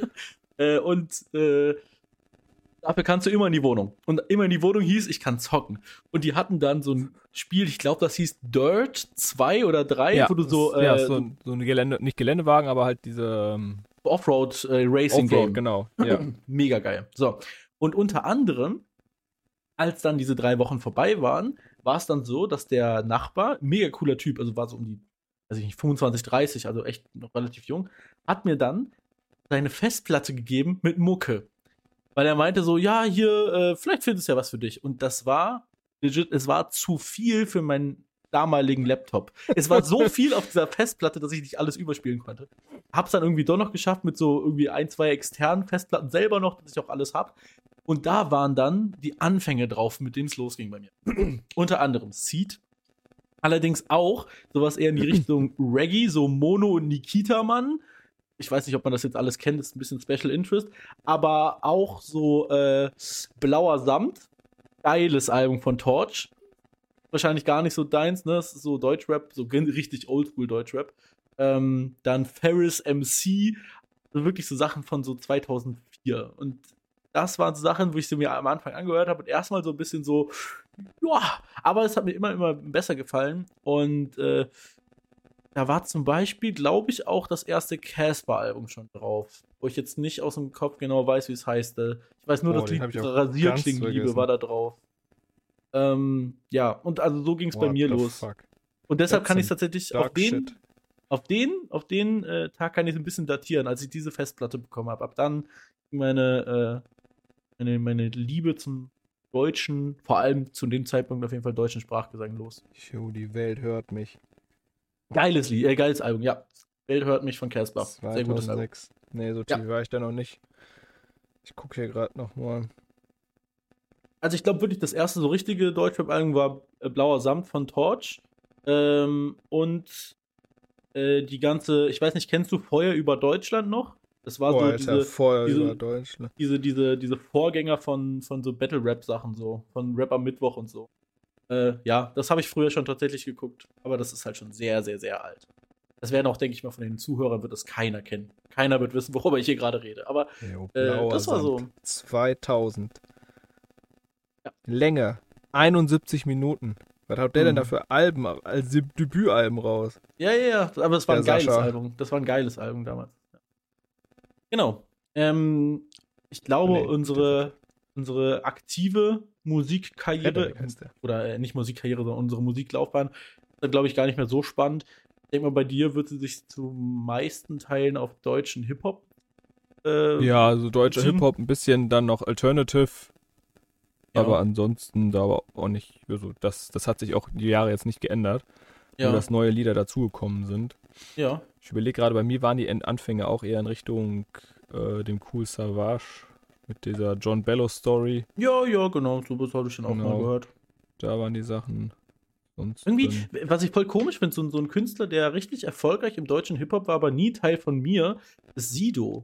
Äh, und äh, dafür kannst du immer in die Wohnung. Und immer in die Wohnung hieß, ich kann zocken. Und die hatten dann so ein Spiel, ich glaube, das hieß Dirt 2 oder 3, ja, wo du so, das- ja, äh, so, ein- so eine Gelände, nicht Geländewagen, aber halt diese ähm, Offroad äh, Racing Offroad, Game. genau. Ja. Mega geil. So. Und unter anderem, als dann diese drei Wochen vorbei waren, war es dann so, dass der Nachbar, mega cooler Typ, also war so um die, weiß ich nicht, 25, 30, also echt noch relativ jung, hat mir dann seine Festplatte gegeben mit Mucke. Weil er meinte so, ja, hier, äh, vielleicht findest du ja was für dich. Und das war legit, es war zu viel für meinen damaligen Laptop. Es war so viel auf dieser Festplatte, dass ich nicht alles überspielen konnte. Hab's dann irgendwie doch noch geschafft mit so irgendwie ein, zwei externen Festplatten selber noch, dass ich auch alles hab. Und da waren dann die Anfänge drauf, mit denen es losging bei mir. Unter anderem Seed. Allerdings auch sowas eher in die Richtung Reggae, so Mono und Nikita Mann. Ich weiß nicht, ob man das jetzt alles kennt, ist ein bisschen Special Interest. Aber auch so äh, Blauer Samt. Geiles Album von Torch. Wahrscheinlich gar nicht so deins, ne? Das ist so Deutschrap, so richtig oldschool Deutschrap. Ähm, dann Ferris MC, so wirklich so Sachen von so 2004. Und das waren so Sachen, wo ich sie mir am Anfang angehört habe und erstmal so ein bisschen so, ja, aber es hat mir immer, immer besser gefallen. Und äh, da war zum Beispiel, glaube ich, auch das erste Casper-Album schon drauf. Wo ich jetzt nicht aus dem Kopf genau weiß, wie es heißt. Äh, Ich weiß nur, Oh, das Lied Rasierklingenliebe war da drauf. Ähm, ja, und also so ging es bei mir los. fuck? Und deshalb That's kann ich tatsächlich auf den, shit. auf den, auf den äh, Tag kann ich ein bisschen datieren, als ich diese Festplatte bekommen habe. Ab dann meine, äh, meine, meine Liebe zum deutschen, vor allem zu dem Zeitpunkt auf jeden Fall deutschen Sprachgesang los. Jo, die Welt hört mich. Geiles Lied, äh, geiles Album, ja. Welt hört mich von Casper. Sehr gutes Album. 2006. Nee, so Ja. tief war ich da noch nicht. Ich gucke hier gerade noch mal. Also ich glaube wirklich, das erste so richtige Deutschrap-Album war äh, Blauer Samt von Torch. Ähm, und äh, die ganze, ich weiß nicht, kennst du Feuer über Deutschland noch? Das war Oh, so Alter, diese, Feuer diese- über Deutschland. diese, diese, diese Vorgänger von, von so Battle-Rap-Sachen, so, von Rap am Mittwoch und so. Äh, ja, das habe ich früher schon tatsächlich geguckt, aber das ist halt schon sehr, sehr, sehr alt. Das werden auch, denke ich mal, von den Zuhörern wird das keiner kennen. Keiner wird wissen, worüber ich hier gerade rede. Aber Jo, Äh, das war so. 2000. Ja. Länge. 71 Minuten. Was hat der denn Mhm. da für Alben, als Deb- Debütalben raus? Ja, ja, ja, aber es war Der ein geiles Sascha. Album. Das war ein geiles Album damals. Genau. Ähm, ich glaube, Nee, unsere, unsere aktive Musikkarriere, oder äh, nicht Musikkarriere, sondern unsere Musiklaufbahn, ist glaube ich, gar nicht mehr so spannend. Ich denke mal, bei dir wird sie sich zu meisten Teilen auf deutschen Hip-Hop. Äh, Ja, also deutscher. Hip-Hop, ein bisschen dann noch Alternative. Ja. Aber ansonsten da war auch nicht, also das, das hat sich auch die Jahre jetzt nicht geändert. ja, Nur dass neue Lieder dazugekommen sind. ja. Ich überlege gerade, bei mir waren die Anfänge auch eher in Richtung äh, dem Cool Savage mit dieser John Bellow Story. Ja, ja, genau. So was habe ich dann auch Genau. mal gehört. Da waren die Sachen. Sonst, Irgendwie, ähm, was ich voll komisch finde, so, so ein Künstler, der richtig erfolgreich im deutschen Hip-Hop war, aber nie Teil von mir, ist Sido.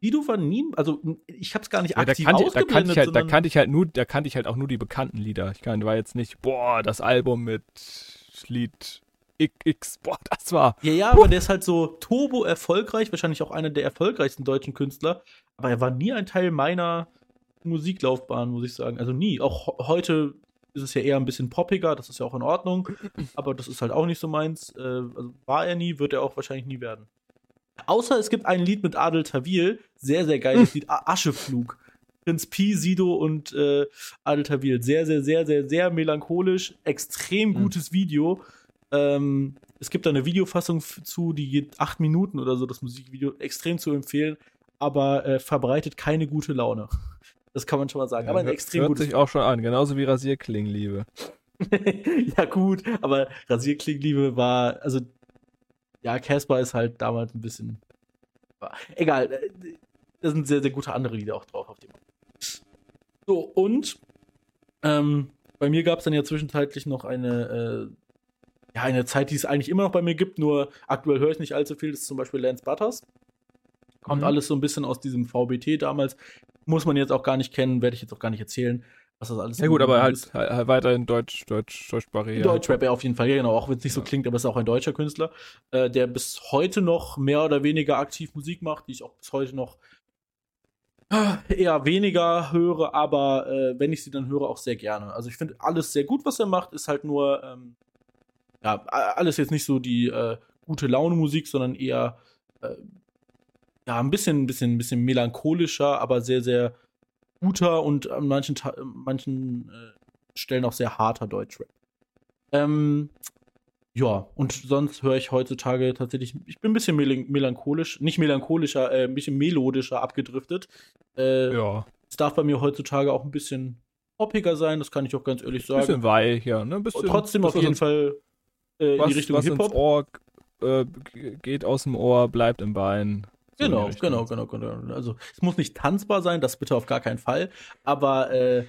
Sido war nie, also ich habe es gar nicht ja, da, aktiv kannte, da, kannte ausgeblendet, ich halt, da kannte ich halt nur, da kannte ich halt auch nur die bekannten Lieder. Ich kann, war jetzt nicht, boah, das Album mit Lied XX, boah, das war. Ja, ja, aber der ist halt so turbo erfolgreich, wahrscheinlich auch einer der erfolgreichsten deutschen Künstler, aber er war nie ein Teil meiner Musiklaufbahn, muss ich sagen. Also nie. Auch heute ist es ja eher ein bisschen poppiger, das ist ja auch in Ordnung, aber das ist halt auch nicht so meins. Äh, also war er nie, wird er auch wahrscheinlich nie werden. Außer es gibt ein Lied mit Adel Tawil, sehr, sehr geiles Lied, Ascheflug. Prinz Pi, Sido und äh, Adel Tawil. Sehr, sehr, sehr, sehr, sehr melancholisch, extrem Mhm. gutes Video. Ähm, es gibt da eine Videofassung zu, die geht acht Minuten oder so, das Musikvideo, extrem zu empfehlen, aber äh, verbreitet keine gute Laune. Das kann man schon mal sagen. aber ein hört- extrem hört sich auch schon an, genauso wie Rasierklingenliebe. ja, gut, aber Rasierklingliebe war, also, ja, Casper ist halt damals ein bisschen. Egal, äh, da sind sehr, sehr gute andere Lieder auch drauf auf dem. So, und ähm, bei mir gab es dann ja zwischenzeitlich noch eine, äh, ja, eine Zeit, die es eigentlich immer noch bei mir gibt, nur aktuell höre ich nicht allzu viel, das ist zum Beispiel Lance Butters. Kommt Mhm. alles so ein bisschen aus diesem VBT damals. Muss man jetzt auch gar nicht kennen, werde ich jetzt auch gar nicht erzählen, was das alles Ja gut, aber ist. halt, halt, weiterhin Deutsch, Deutsch, deutschsprachig. Deutschrap ja auf jeden Fall, ja, genau, auch wenn es nicht so Ja. klingt, aber es ist auch ein deutscher Künstler, äh, der bis heute noch mehr oder weniger aktiv Musik macht, die ich auch bis heute noch äh, eher weniger höre, aber äh, wenn ich sie dann höre, auch sehr gerne. Also ich finde alles sehr gut, was er macht, ist halt nur, ähm, ja, alles jetzt nicht so die äh, gute Laune Musik, sondern eher äh, ja, ein bisschen, ein bisschen, ein bisschen melancholischer, aber sehr, sehr guter und an manchen, Ta- manchen äh, Stellen auch sehr harter Deutschrap. Ähm, ja, und sonst höre ich heutzutage tatsächlich, ich bin ein bisschen melan melancholisch, nicht melancholischer, äh, ein bisschen melodischer abgedriftet. Äh, Ja, Es darf bei mir heutzutage auch ein bisschen poppiger sein, das kann ich auch ganz ehrlich sagen. bisschen weich, ja. Ne? Bisschen, trotzdem auf jeden Fall äh, in was, die Richtung Hip-Hop. Ohr äh, geht aus dem Ohr, bleibt im Bein. So in Genau, genau, genau, genau. Also es muss nicht tanzbar sein, das bitte auf gar keinen Fall. Aber äh,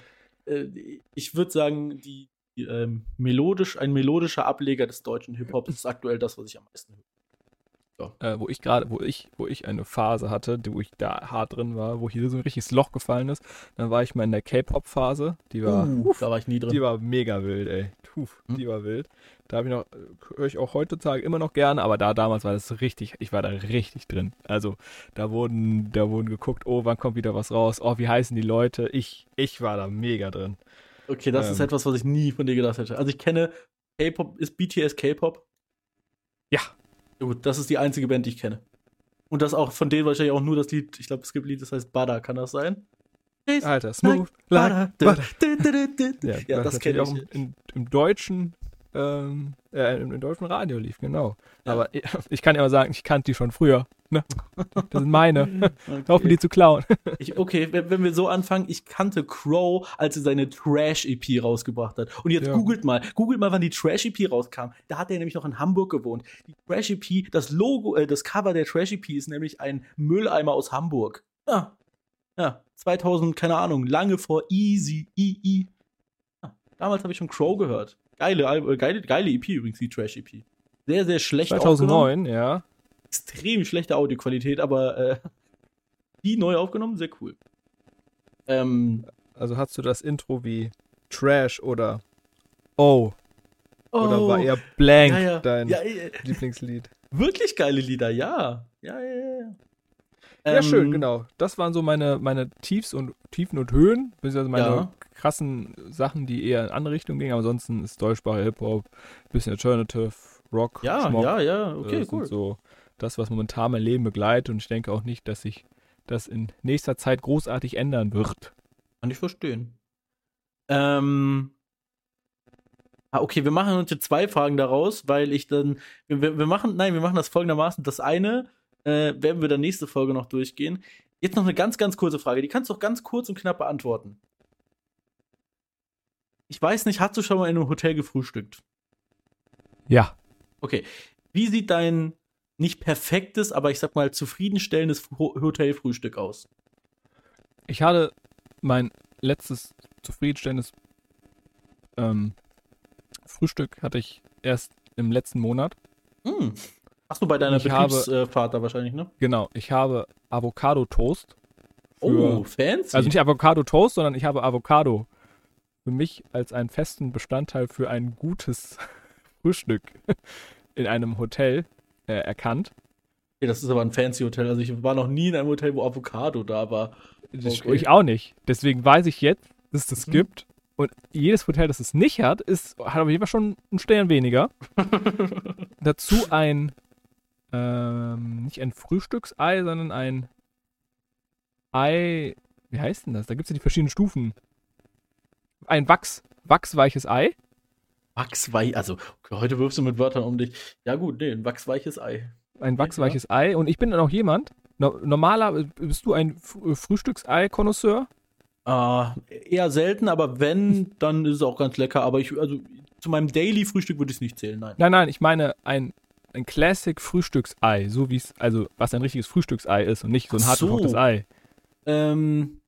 äh, ich würde sagen, die, die ähm, melodisch, ein melodischer Ableger des deutschen Hip-Hops ist aktuell das, was ich am meisten höre. Äh, wo ich gerade, wo ich, wo ich eine Phase hatte, die- wo ich da hart drin war, wo hier so ein richtiges Loch gefallen ist, dann war ich mal in der K-Pop-Phase. Die war, Uh, da war ich nie drin. die war mega wild, ey. Puh, Hm. die war wild. Da habe ich noch, höre ich auch heutzutage immer noch gerne, aber da damals war das richtig, ich war da richtig drin. Also da wurden, da wurden geguckt, oh, wann kommt wieder was raus? Oh, wie heißen die Leute? Ich, ich war da mega drin. okay, das ist ähm, etwas, was ich nie von dir gedacht hätte. Also ich kenne K-Pop, ist BTS K-Pop? Ja. Ja, Gut, das ist die einzige Band, die ich kenne. Und das auch von denen wahrscheinlich auch nur das Lied, ich glaube, es gibt ein Lied, das heißt Butter, kann das sein? Alter, smooth, like Butter. butter. Ja, Ja, das kenne ich. auch im, im deutschen, ähm, äh, im, im deutschen Radio lief, genau. Ja. Aber ich, ich kann ja mal sagen, ich kannte die schon früher. Ne? Das sind meine. Okay. Mir die zu klauen. Ich, okay, wenn, wenn wir so anfangen, ich kannte Crow, als er seine Trash-EP rausgebracht hat. Und jetzt Ja. googelt mal, googelt mal, wann die Trash-EP rauskam. Da hat er nämlich noch in Hamburg gewohnt. Die Trash-EP, das Logo, äh, das Cover der Trash-EP ist nämlich ein Mülleimer aus Hamburg. Ja. Ja, 2000, keine Ahnung, lange vor Easy, EE. Ja, damals habe ich schon Crow gehört. Geile, äh, geile, geile EP übrigens, die Trash-EP. Sehr, sehr schlecht aufgenommen. 2009, ja. Extrem schlechte Audioqualität, aber äh, die neu aufgenommen, sehr cool. Ähm, Also hast du das Intro wie Trash oder Oh, oder war eher Blank Oh. ja, ja, dein ja, Lieblingslied? wirklich geile Lieder, ja. Ja, ja, ja. ja. Ähm, schön, genau. Das waren so meine, meine Tiefs und Tiefen und Höhen, beziehungsweise meine Ja. Krassen Sachen, die eher in andere Richtungen gingen. Aber ansonsten ist deutschsprache Hip-Hop, bisschen Alternative, Rock, Ja, Schmock, ja, ja, äh, okay, cool. so das, was momentan mein Leben begleitet. Und ich denke auch nicht, dass sich das in nächster Zeit großartig ändern wird. Kann ich verstehen. Ähm. Ah, okay, wir machen uns jetzt zwei Fragen daraus, weil ich dann. Wir, wir wir machen, nein, wir machen das folgendermaßen. Das eine äh, werden wir dann nächste Folge noch durchgehen. Jetzt noch eine ganz, ganz kurze Frage. Die kannst du auch ganz kurz und knapp beantworten. Ich weiß nicht, hast du schon mal in einem Hotel gefrühstückt? Ja. Okay. Wie sieht dein nicht perfektes, aber ich sag mal zufriedenstellendes Ho- Hotelfrühstück aus? Ich hatte mein letztes zufriedenstellendes ähm, Frühstück hatte ich erst im letzten Monat. Hm. Ach du bei deiner Betriebsfahrt da wahrscheinlich, ne? Genau, ich habe Avocado-Toast. für- Oh, fancy. Also nicht Avocado-Toast, sondern ich habe Avocado für mich als einen festen Bestandteil für ein gutes Frühstück in einem Hotel äh, erkannt. Okay, das ist aber ein fancy Hotel. Also ich war noch nie in einem Hotel, wo Avocado da war. Ich, Okay. ich auch nicht. Deswegen weiß ich jetzt, dass es das Mhm. gibt. Und jedes Hotel, das es nicht hat, ist, hat auf jeden Fall schon einen Stern weniger. Dazu ein, ähm, nicht ein Frühstücksei, sondern ein Ei, wie heißt denn das? Da gibt es ja die verschiedenen Stufen. Ein Wachs, wachsweiches Ei. Wachsweich, also heute wirfst du mit Wörtern um dich. Ja gut, nee, ein wachsweiches Ei. Ein wachsweiches Ei. Und ich bin dann auch jemand, no, normaler, bist du ein F- Frühstücksei-Konnoisseur? Äh, eher selten, aber wenn, dann ist es auch ganz lecker. Aber ich, also zu meinem Daily-Frühstück würde ich es nicht zählen, nein. Nein, nein, ich meine ein, ein Classic Frühstücksei, so wie es, also was ein richtiges Frühstücksei ist und nicht so ein hart so. gekochtes Ei. Ähm,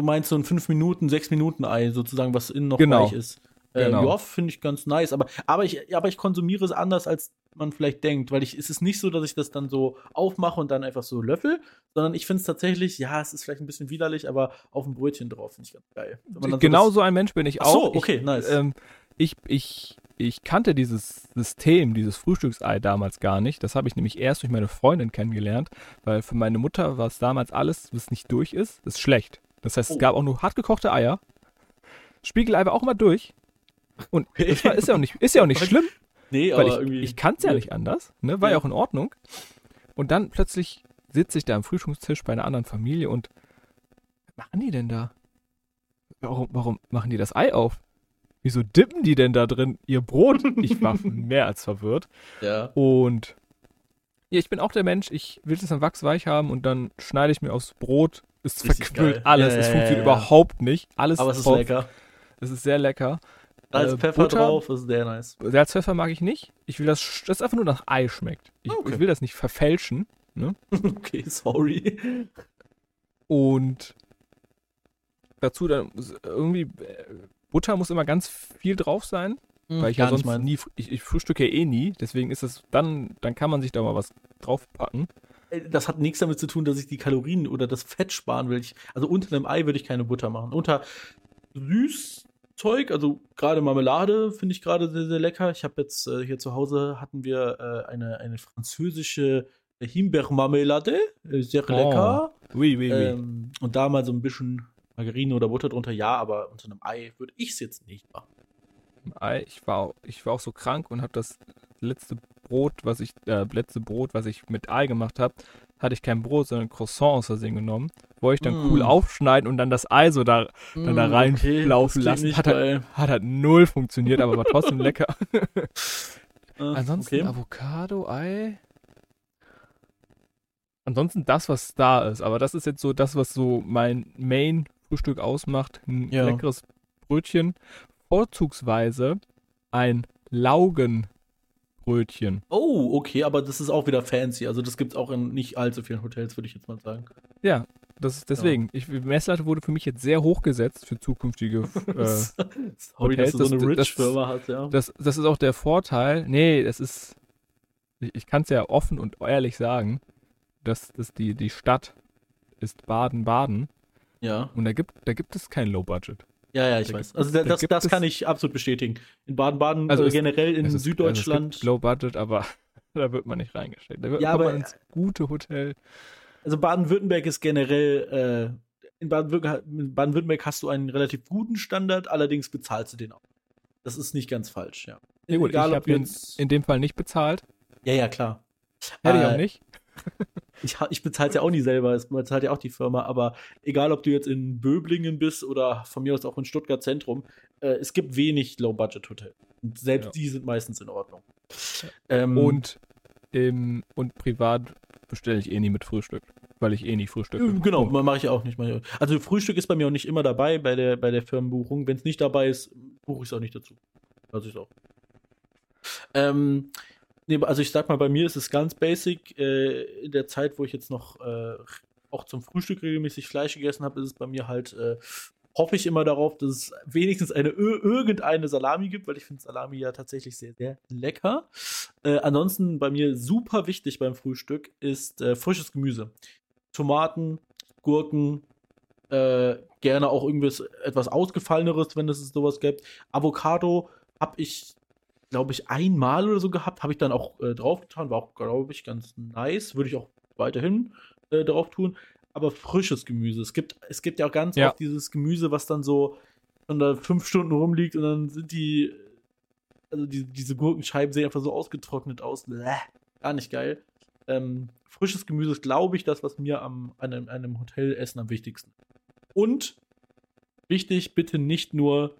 du meinst so ein 5 Minuten, 6 Minuten Ei sozusagen, was innen noch Genau. weich ist. Äh, Genau. Ja, finde ich ganz nice. Aber, aber, ich, aber ich konsumiere es anders, als man vielleicht denkt. Weil ich, es ist nicht so, dass ich das dann so aufmache und dann einfach so löffel, sondern ich finde es tatsächlich, ja, es ist vielleicht ein bisschen widerlich, aber auf ein Brötchen drauf finde ich ganz geil. So Genau so ein Mensch bin ich Ach auch. so, okay, ich, nice. Ähm, ich, ich, ich kannte dieses System, dieses Frühstücksei damals gar nicht. Das habe ich nämlich erst durch meine Freundin kennengelernt, weil für meine Mutter war es damals alles, was nicht durch ist, ist schlecht. Das heißt, es Oh. gab auch nur hart gekochte Eier. Spiegelei war auch immer durch. Und das war, ist ja auch nicht, ist ja auch nicht schlimm. Nee, Weil aber ich, ich kann es ja nicht anders, ne? War ja Ja. auch in Ordnung. Und dann plötzlich sitze ich da am Frühstückstisch bei einer anderen Familie und was machen die denn da? Warum, warum machen die das Ei auf? Wieso dippen die denn da drin ihr Brot? Ich war mehr als verwirrt. Ja. Und ja, ich bin auch der Mensch, ich will es dann wachsweich haben und dann schneide ich mir aufs Brot. Es Richtig verquillt geil. alles. Ja, es ja, funktioniert ja, überhaupt nicht. Alles Aber es ist drauf. lecker. Es ist sehr lecker. Salz, Äh, Pfeffer Butter? drauf, das ist sehr nice. Salz, Pfeffer mag ich nicht. Ich will das, sch- das einfach nur nach Ei schmeckt. Ich, Okay. ich will das nicht verfälschen. okay, sorry. Und dazu dann irgendwie äh, Butter muss immer ganz viel drauf sein, weil ich ja sonst nie, ich, ich frühstücke ja eh nie. Deswegen ist es dann, dann kann man sich da mal was draufpacken. Äh, Das hat nichts damit zu tun, dass ich die Kalorien oder das Fett sparen will. Ich, also unter einem Ei würde ich keine Butter machen. Unter Süßzeug, also gerade Marmelade, finde ich gerade sehr, sehr lecker. Ich habe jetzt äh, hier zu Hause hatten wir äh, eine, eine französische Himbeermarmelade. Äh, sehr Oh, lecker. Oui, oui, oui. Ähm, und da mal so ein bisschen Margarine oder Butter drunter, ja, aber unter einem Ei würde ich es jetzt nicht machen. Ei, ich war, auch, ich war auch so krank und habe das letzte Brot, was ich, äh, letzte Brot, was ich mit Ei gemacht habe, hatte ich kein Brot, sondern Croissant aus Versehen genommen. Wollte ich dann Mm. cool aufschneiden und dann das Ei so da, dann da Mm, reinlaufen klingt lassen. Hat halt, hat halt null funktioniert, aber war trotzdem lecker. Äh, Ansonsten okay. Avocado, Ei. Ansonsten das, was da ist. Aber das ist jetzt so das, was so mein Main-Frühstück ausmacht. Ein Ja. leckeres Brötchen. Vorzugsweise ein Laugenbrötchen. Oh, okay, aber das ist auch wieder fancy. Also das gibt es auch in nicht allzu vielen Hotels, würde ich jetzt mal sagen. Ja, das ist deswegen. Ich, die Messlatte wurde für mich jetzt sehr hoch gesetzt für zukünftige. Äh, Sorry, dass du so das- eine Rich-Firma hast, ja. das, das ist auch der Vorteil. Nee, das ist. Ich, ich kann es ja offen und ehrlich sagen, dass, dass die, die Stadt ist Baden-Baden. Ja, Und da gibt, da gibt es kein Low Budget. Ja, ja, ich Da weiß. gibt Also da, da das, das kann ich absolut bestätigen. In Baden-Baden, Also äh, es- generell in Es ist- Süddeutschland. Also es gibt Low Budget, aber da wird man nicht reingesteckt. Da wird, Ja, aber- man ins gute Hotel. Also Baden-Württemberg ist generell, äh, in Baden-Württemberg Baden-Württemberg hast du einen relativ guten Standard, allerdings bezahlst du den auch. Das ist nicht ganz falsch, ja. Ja gut, Egal, ich ob habe ihn in dem Fall nicht bezahlt. Ja, ja, klar. Hätte ich Äh, auch nicht. Ich, ich bezahle es ja auch nie selber, es bezahlt ja auch die Firma, aber egal, ob du jetzt in Böblingen bist oder von mir aus auch in Stuttgart Zentrum, äh, es gibt wenig Low-Budget-Hotels. Selbst Ja. die sind meistens in Ordnung. Ähm, Und, im, und privat bestelle ich eh nie mit Frühstück, weil ich eh nie frühstücke. genau, mache ich auch nicht. Also Frühstück ist bei mir auch nicht immer dabei bei der, bei der Firmenbuchung. Wenn es nicht dabei ist, buche ich es auch nicht dazu. Also ich auch. Ähm, nee, also ich sag mal, bei mir ist es ganz basic. Äh, in der Zeit, wo ich jetzt noch äh, auch zum Frühstück regelmäßig Fleisch gegessen habe, ist es bei mir halt äh, hoffe ich immer darauf, dass es wenigstens eine irgendeine Salami gibt, weil ich finde Salami ja tatsächlich sehr, sehr lecker. Äh, ansonsten bei mir super wichtig beim Frühstück ist äh, frisches Gemüse. Tomaten, Gurken, äh, gerne auch irgendwas etwas ausgefalleneres, wenn es sowas gibt. Avocado habe ich, glaube ich, einmal oder so gehabt, habe ich dann auch äh, draufgetan, war auch, glaube ich, ganz nice, würde ich auch weiterhin äh, drauf tun. Aber frisches Gemüse. Es gibt, es gibt ja auch ganz Ja. oft dieses Gemüse, was dann so da fünf Stunden rumliegt und dann sind die, also die, diese Gurkenscheiben sehen einfach so ausgetrocknet aus. Bäh, gar nicht geil. Ähm, frisches Gemüse ist, glaube ich, das, was mir am, an einem, einem Hotelessen am wichtigsten ist. Und wichtig, bitte nicht nur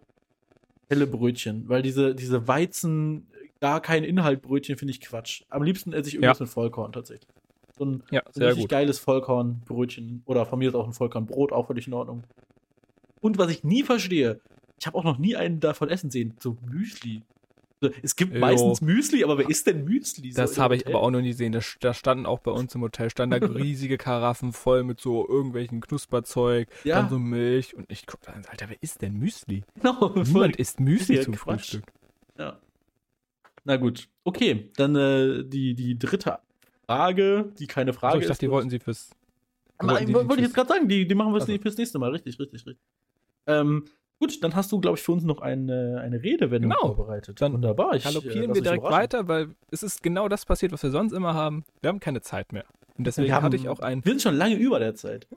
helle Brötchen, weil diese, diese Weizen, gar kein Inhaltbrötchen finde ich Quatsch. Am liebsten esse ich irgendwas Ja. mit Vollkorn tatsächlich. So ein, Ja, so ein richtig gut. geiles Vollkornbrötchen oder von mir ist auch ein Vollkornbrot, auch völlig in Ordnung. Und was ich nie verstehe, ich habe auch noch nie einen davon essen sehen, so Müsli. Es gibt Jo. meistens Müsli, aber wer isst denn Müsli? So Das habe ich aber auch noch nie gesehen. Da, da standen auch bei uns im Hotel standen da riesige Karaffen voll mit so irgendwelchen Knusperzeug, Ja. dann so Milch und ich guck da an, Alter, wer isst denn Müsli? Voll Niemand isst Müsli ja zum Quatsch. Frühstück. Ja. Na gut. Okay, dann äh, die, die dritte Frage, die keine Frage Also ich dachte, ist. die wollten sie fürs. Nein, wollte ich jetzt gerade sagen, die, die machen wir Also. fürs nächste Mal. Richtig, richtig, richtig. Ähm, gut, dann hast du, glaube ich, für uns noch eine, eine Redewendung Genau. vorbereitet. Dann Wunderbar. Ich, äh, Galoppieren lass wir direkt weiter, weil es ist genau das passiert, was wir sonst immer haben. Wir haben keine Zeit mehr. Und deswegen Wir haben- hatte ich auch ein. Wir sind schon lange über der Zeit.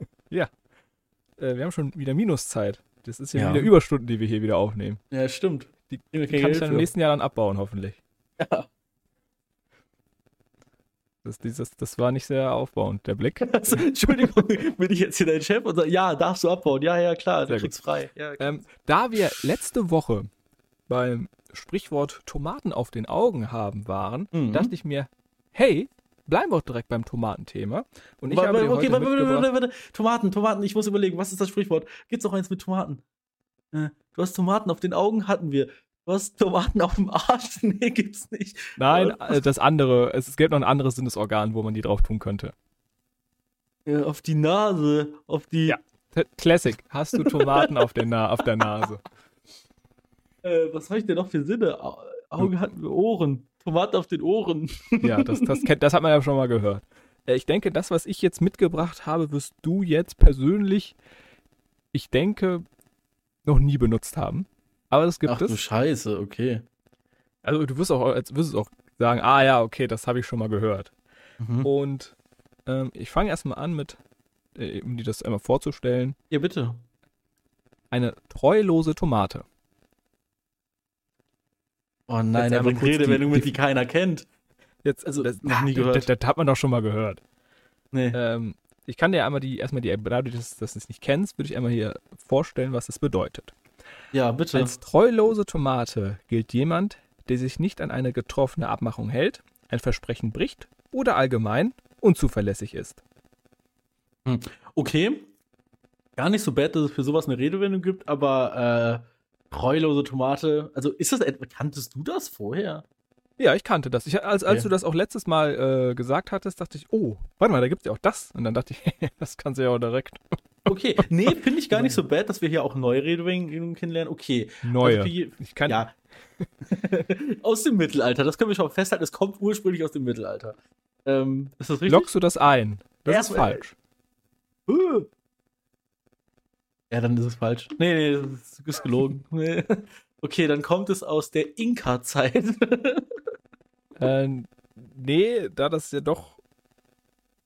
Äh, wir haben schon wieder Minuszeit. Das ist ja, Ja. wieder Überstunden, die wir hier wieder aufnehmen. Ja, stimmt. Die, die kann ich dann im nächsten Jahr dann abbauen, hoffentlich. Ja. Das, dieses, das war nicht sehr aufbauend, der Blick. Also, Entschuldigung, bin ich jetzt hier dein Chef und sag, ja, darfst du abbauen? Ja, ja, klar, Sehr du kriegst frei. Ja, Ähm, da wir letzte Woche beim Sprichwort Tomaten auf den Augen haben waren, Mhm. dachte ich mir, hey, bleiben wir doch direkt beim Tomatenthema. Und ich Warte, habe okay, heute warte, warte. Tomaten, Tomaten, ich muss überlegen, was ist das Sprichwort? Gibt's noch eins mit Tomaten? Äh, du hast Tomaten auf den Augen, hatten wir. Hast Tomaten auf dem Arsch? Nee, gibt's nicht. Nein, äh, das andere, es, gibt noch ein anderes Sinnesorgan, wo man die drauf tun könnte. Äh, auf die Nase, auf die. Ja. Classic, hast du Tomaten auf, der Na auf der Nase? Äh, was habe ich denn noch für Sinne? Au- Augen hatten wir Ohren. Tomaten auf den Ohren. Ja, das, das, kennt, das hat man ja schon mal gehört. Äh, Ich denke, das, was ich jetzt mitgebracht habe, wirst du jetzt persönlich, ich denke, noch nie benutzt haben. Aber das gibt Ach du es. Scheiße, okay. Also du wirst auch, als wirst du auch sagen, ah ja, okay, das habe ich schon mal gehört. Mhm. Und ähm, ich fange erstmal an mit, äh, um dir das einmal vorzustellen, Ja, bitte. eine treulose Tomate. Oh nein, da kurz Redewendung die- mit, die keiner kennt. Jetzt, Also, das, noch nie gehört. Das, das, das hat man doch schon mal gehört. Nee. Ähm, ich kann dir einmal die, erstmal die, dadurch, dass, dass du es nicht kennst, würde ich einmal hier vorstellen, was es bedeutet. Ja, bitte. Als treulose Tomate gilt jemand, der sich nicht an eine getroffene Abmachung hält, ein Versprechen bricht oder allgemein unzuverlässig ist. Okay. Gar nicht so bad, dass es für sowas eine Redewendung gibt, aber äh, treulose Tomate. Also ist das etwa, kanntest du das vorher? Ja, ich kannte das. Ich, als, als Okay. du das auch letztes Mal äh, gesagt hattest, dachte ich, oh, warte mal, da gibt es ja auch das. Und dann dachte ich, das kannst du ja auch direkt. Okay, nee, finde ich gar nicht so bad, dass wir hier auch neue Redewendungen kennenlernen. Okay. Neue. Also ich kann, ja. aus dem Mittelalter, das können wir schon festhalten, es kommt ursprünglich aus dem Mittelalter. Ähm, ist das richtig? lockst du das ein? Das Erst- ist falsch. Äh. Ja, dann ist es falsch. Nee, nee, das ist gelogen. Nee. Okay, dann kommt es aus der Inka-Zeit. Äh, nee, da das ja doch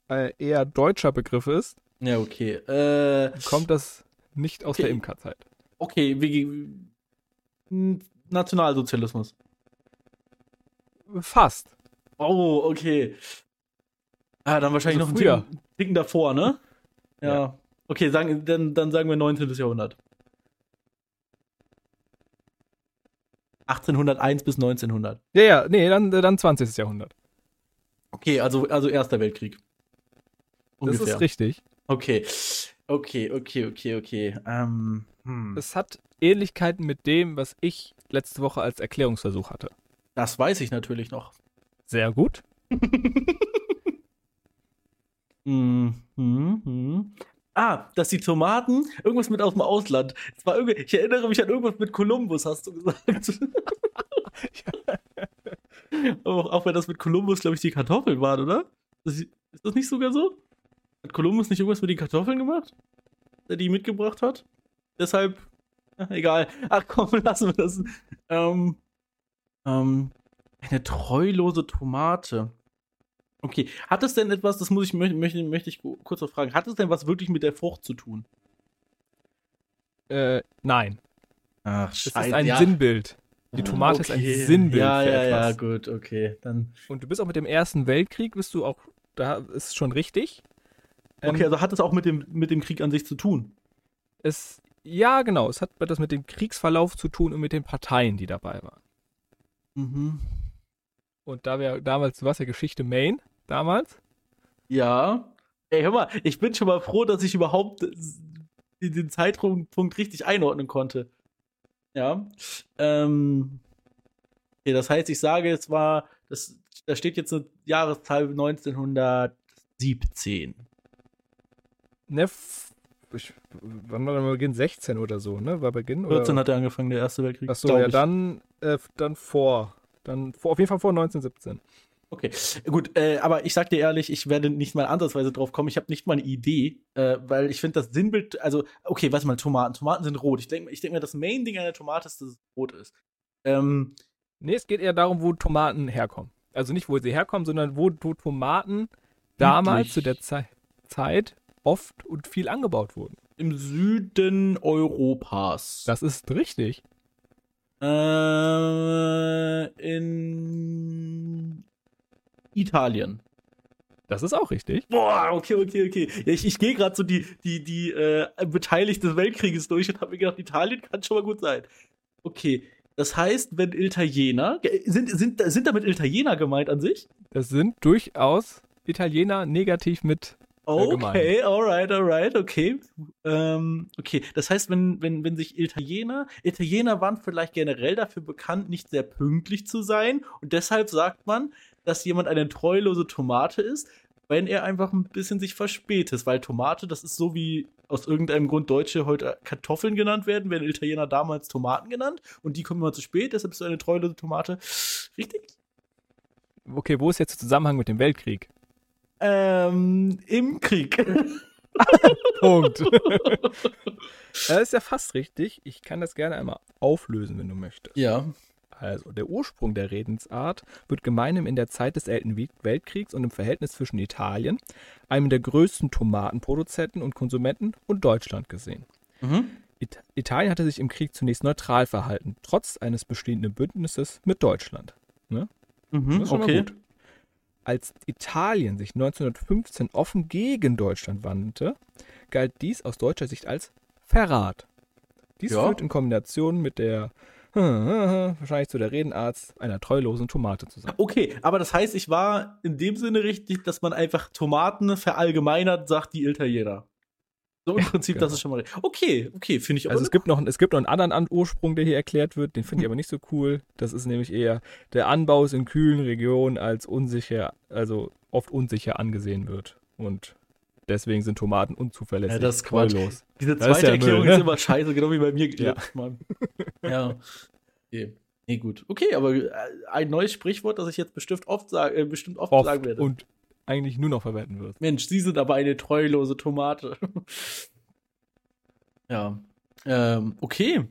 äh, eher deutscher Begriff ist, ja, okay. Äh, kommt das nicht aus Okay. der Imkerzeit. okay, wie, n- Nationalsozialismus. Fast. Oh, okay. Ah, dann wahrscheinlich Also noch früher. einen Ticken, Ticken davor, ne? Ja. Ja. Okay, sagen, dann, dann sagen wir 19. Jahrhundert. 1801 bis 1900. Ja, ja, nee, dann, dann 20. Jahrhundert. Okay, also, also Erster Weltkrieg. Das ist richtig. Okay. Okay, okay, okay, okay. Ähm, hm. Es hat Ähnlichkeiten mit dem, was ich letzte Woche als Erklärungsversuch hatte. Das weiß ich natürlich noch. Sehr gut. Hm. Ah, dass die Tomaten, irgendwas mit aus dem Ausland. Es war irgendwie, ich erinnere mich an irgendwas mit Kolumbus, hast du gesagt. auch, auch wenn das mit Kolumbus, glaube ich, die Kartoffeln waren, oder? Ist das nicht sogar so? Hat Kolumbus nicht irgendwas mit den Kartoffeln gemacht? Der die mitgebracht hat? Deshalb, ach, egal. Ach komm, lassen wir das. Ähm, ähm, eine treulose Tomate. Okay, hat es denn etwas, das muss ich, möchte, möchte, möchte ich kurz noch fragen, hat es denn was wirklich mit der Frucht zu tun? Äh, nein. Ach, Es ist ein Sinnbild. Die Tomate ist ein Sinnbild Ja, für ja, ja, etwas. gut, okay. Dann, Und du bist auch mit dem Ersten Weltkrieg, bist du auch, da ist schon richtig. Ähm, okay, also hat es auch mit dem, mit dem Krieg an sich zu tun? es, ja, genau, es hat etwas mit dem Kriegsverlauf zu tun und mit den Parteien, die dabei waren. Mhm. Und da wir damals, du warst ja Geschichte Main, damals. Ja. Ey, hör mal, ich bin schon mal froh, dass ich überhaupt den den Zeitpunkt richtig einordnen konnte. Ja. Ähm. Okay, das heißt, ich sage, es war, das, da steht jetzt eine Jahreszahl 1917. Ne, ich, wann war der Beginn? 16 oder so, ne? War Beginn? Oder? 14 hat er angefangen, der Erste Weltkrieg. Achso, ja, ich. dann, äh, dann vor. Dann vor, auf jeden Fall vor 1917. Okay, gut, äh, aber ich sag dir ehrlich, ich werde nicht mal ansatzweise drauf kommen. Ich habe nicht mal eine Idee, äh, weil ich finde das Sinnbild, also, okay, warte mal, Tomaten. Tomaten sind rot. Ich denke ich denk mir, das Main-Ding einer Tomate ist, dass es rot ist. Ähm, Nee, es geht eher darum, wo Tomaten herkommen. Also nicht, wo sie herkommen, sondern wo, wo Tomaten damals zu der Zei Zeit oft und viel angebaut wurden. Im Süden Europas. Das ist richtig. Äh, in Italien. Das ist auch richtig. Boah, okay, okay, okay. Ja, ich ich gehe gerade so die, die, die äh, Beteiligten des Weltkrieges durch und habe mir gedacht, Italien kann schon mal gut sein. Okay, das heißt, wenn Italiener, sind, sind, sind damit Italiener gemeint an sich? Das sind durchaus Italiener negativ mit. Okay, alright, alright, okay. Ähm, okay, das heißt, wenn, wenn, wenn sich Italiener, Italiener waren vielleicht generell dafür bekannt, nicht sehr pünktlich zu sein und deshalb sagt man, dass jemand eine treulose Tomate ist, wenn er einfach ein bisschen sich verspätet, weil Tomate, das ist so wie aus irgendeinem Grund Deutsche heute Kartoffeln genannt werden, werden Italiener damals Tomaten genannt und die kommen immer zu spät, deshalb ist so eine treulose Tomate. Richtig? Okay, wo ist jetzt der Zusammenhang mit dem Weltkrieg? Ähm, im Krieg. Punkt. das ist ja fast richtig. Ich kann das gerne einmal auflösen, wenn du möchtest. ja. Also, der Ursprung der Redensart wird gemeinhin in der Zeit des Wie- Weltkriegs und im Verhältnis zwischen Italien, einem der größten Tomatenproduzenten und Konsumenten, und Deutschland gesehen. Mhm. It Italien hatte sich im Krieg zunächst neutral verhalten, trotz eines bestehenden Bündnisses mit Deutschland. Mhm, schon mal okay. gut. Als Italien sich 1915 offen gegen Deutschland wandte, galt dies aus deutscher Sicht als Verrat. Dies Ja. führt in Kombination mit der wahrscheinlich zu der Redenart einer treulosen Tomate zusammen. Okay, aber das heißt, ich war in dem Sinne richtig, dass man einfach Tomaten verallgemeinert, sagt die Italiener. So im Prinzip, genau. das ist schon mal. Okay, okay, finde ich. Also es gibt noch, es gibt noch einen anderen An Ursprung, der hier erklärt wird, den finde ich aber nicht so cool. Das ist nämlich eher, der Anbau ist in kühlen Regionen als unsicher, also oft unsicher angesehen wird. Und deswegen sind Tomaten unzuverlässig. Ja, das ist Quatsch. treulos. Diese zweite ja Erklärung Müll, ne? ist immer scheiße, genau wie bei mir. Ja. Mann. ja. Okay. Nee, gut. Okay, aber äh, ein neues Sprichwort, das ich jetzt bestimmt oft, sag, äh, bestimmt oft, Oft sagen werde. und eigentlich nur noch verwenden wird. Mensch, Sie sind aber eine treulose Tomate. ja. Ähm, okay.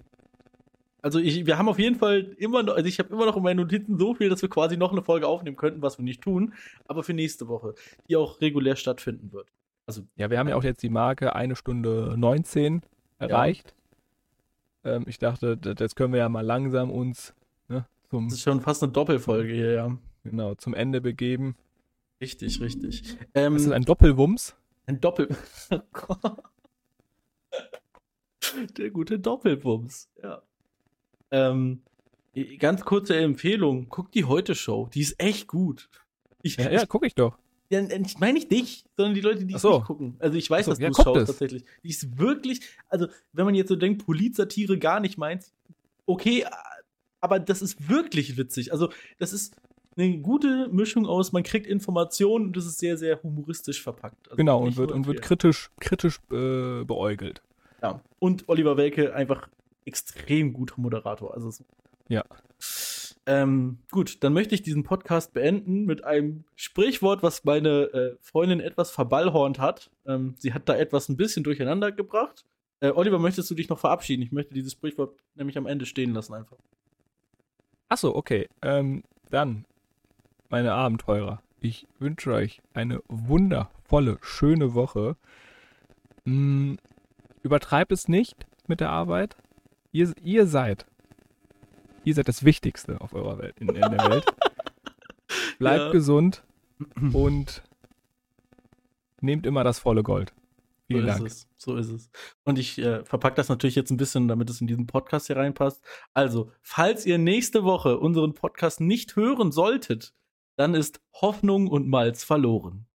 Also ich, wir haben auf jeden Fall immer noch, also ich habe immer noch in meinen Notizen so viel, dass wir quasi noch eine Folge aufnehmen könnten, was wir nicht tun, aber für nächste Woche, die auch regulär stattfinden wird. Also, Ja, wir haben ja auch jetzt die Marke eine Stunde 19 erreicht. Ähm, ich dachte, jetzt können wir ja mal langsam uns ne, zum, das ist schon fast eine Doppelfolge hier, ja. genau, zum Ende begeben. Richtig, richtig. Ähm, Das ist ein Doppelwumms. ein Doppel. Oh. Der gute Doppelwumms, ja. Ähm, ganz kurze Empfehlung, guck die Heute-Show, die ist echt gut. Ich, Ja, ja gucke ich doch. Ja, ich meine nicht dich, sondern die Leute, die es so. nicht gucken. Also ich weiß, so, dass ja, du es guck schaust das. tatsächlich. Die ist wirklich, also wenn man jetzt so denkt, Polizsatire gar nicht meint, okay, aber das ist wirklich witzig. Also das ist, eine gute Mischung aus, man kriegt Informationen und es ist sehr, sehr humoristisch verpackt. Also genau, und wird, und wird kritisch, kritisch äh, beäugelt. Ja. Und Oliver Welke einfach extrem guter Moderator. Also ja. Ähm, gut, dann möchte ich diesen Podcast beenden mit einem Sprichwort, was meine äh, Freundin etwas verballhornt hat. Ähm, sie hat da etwas ein bisschen durcheinander gebracht. Äh, Oliver, möchtest du dich noch verabschieden? Ich möchte dieses Sprichwort nämlich am Ende stehen lassen einfach. Achso, okay. Ähm, dann, meine Abenteurer, ich wünsche euch eine wundervolle, schöne Woche. Hm, übertreibt es nicht mit der Arbeit. Ihr, ihr seid, ihr seid das Wichtigste auf eurer Welt, in, in der Welt. Bleibt ja. gesund und nehmt immer das volle Gold. Vielen so Dank. Ist es. So ist es. Und ich äh, verpacke das natürlich jetzt ein bisschen, damit es in diesen Podcast hier reinpasst. Also, falls ihr nächste Woche unseren Podcast nicht hören solltet, dann ist Hoffnung und Malz verloren.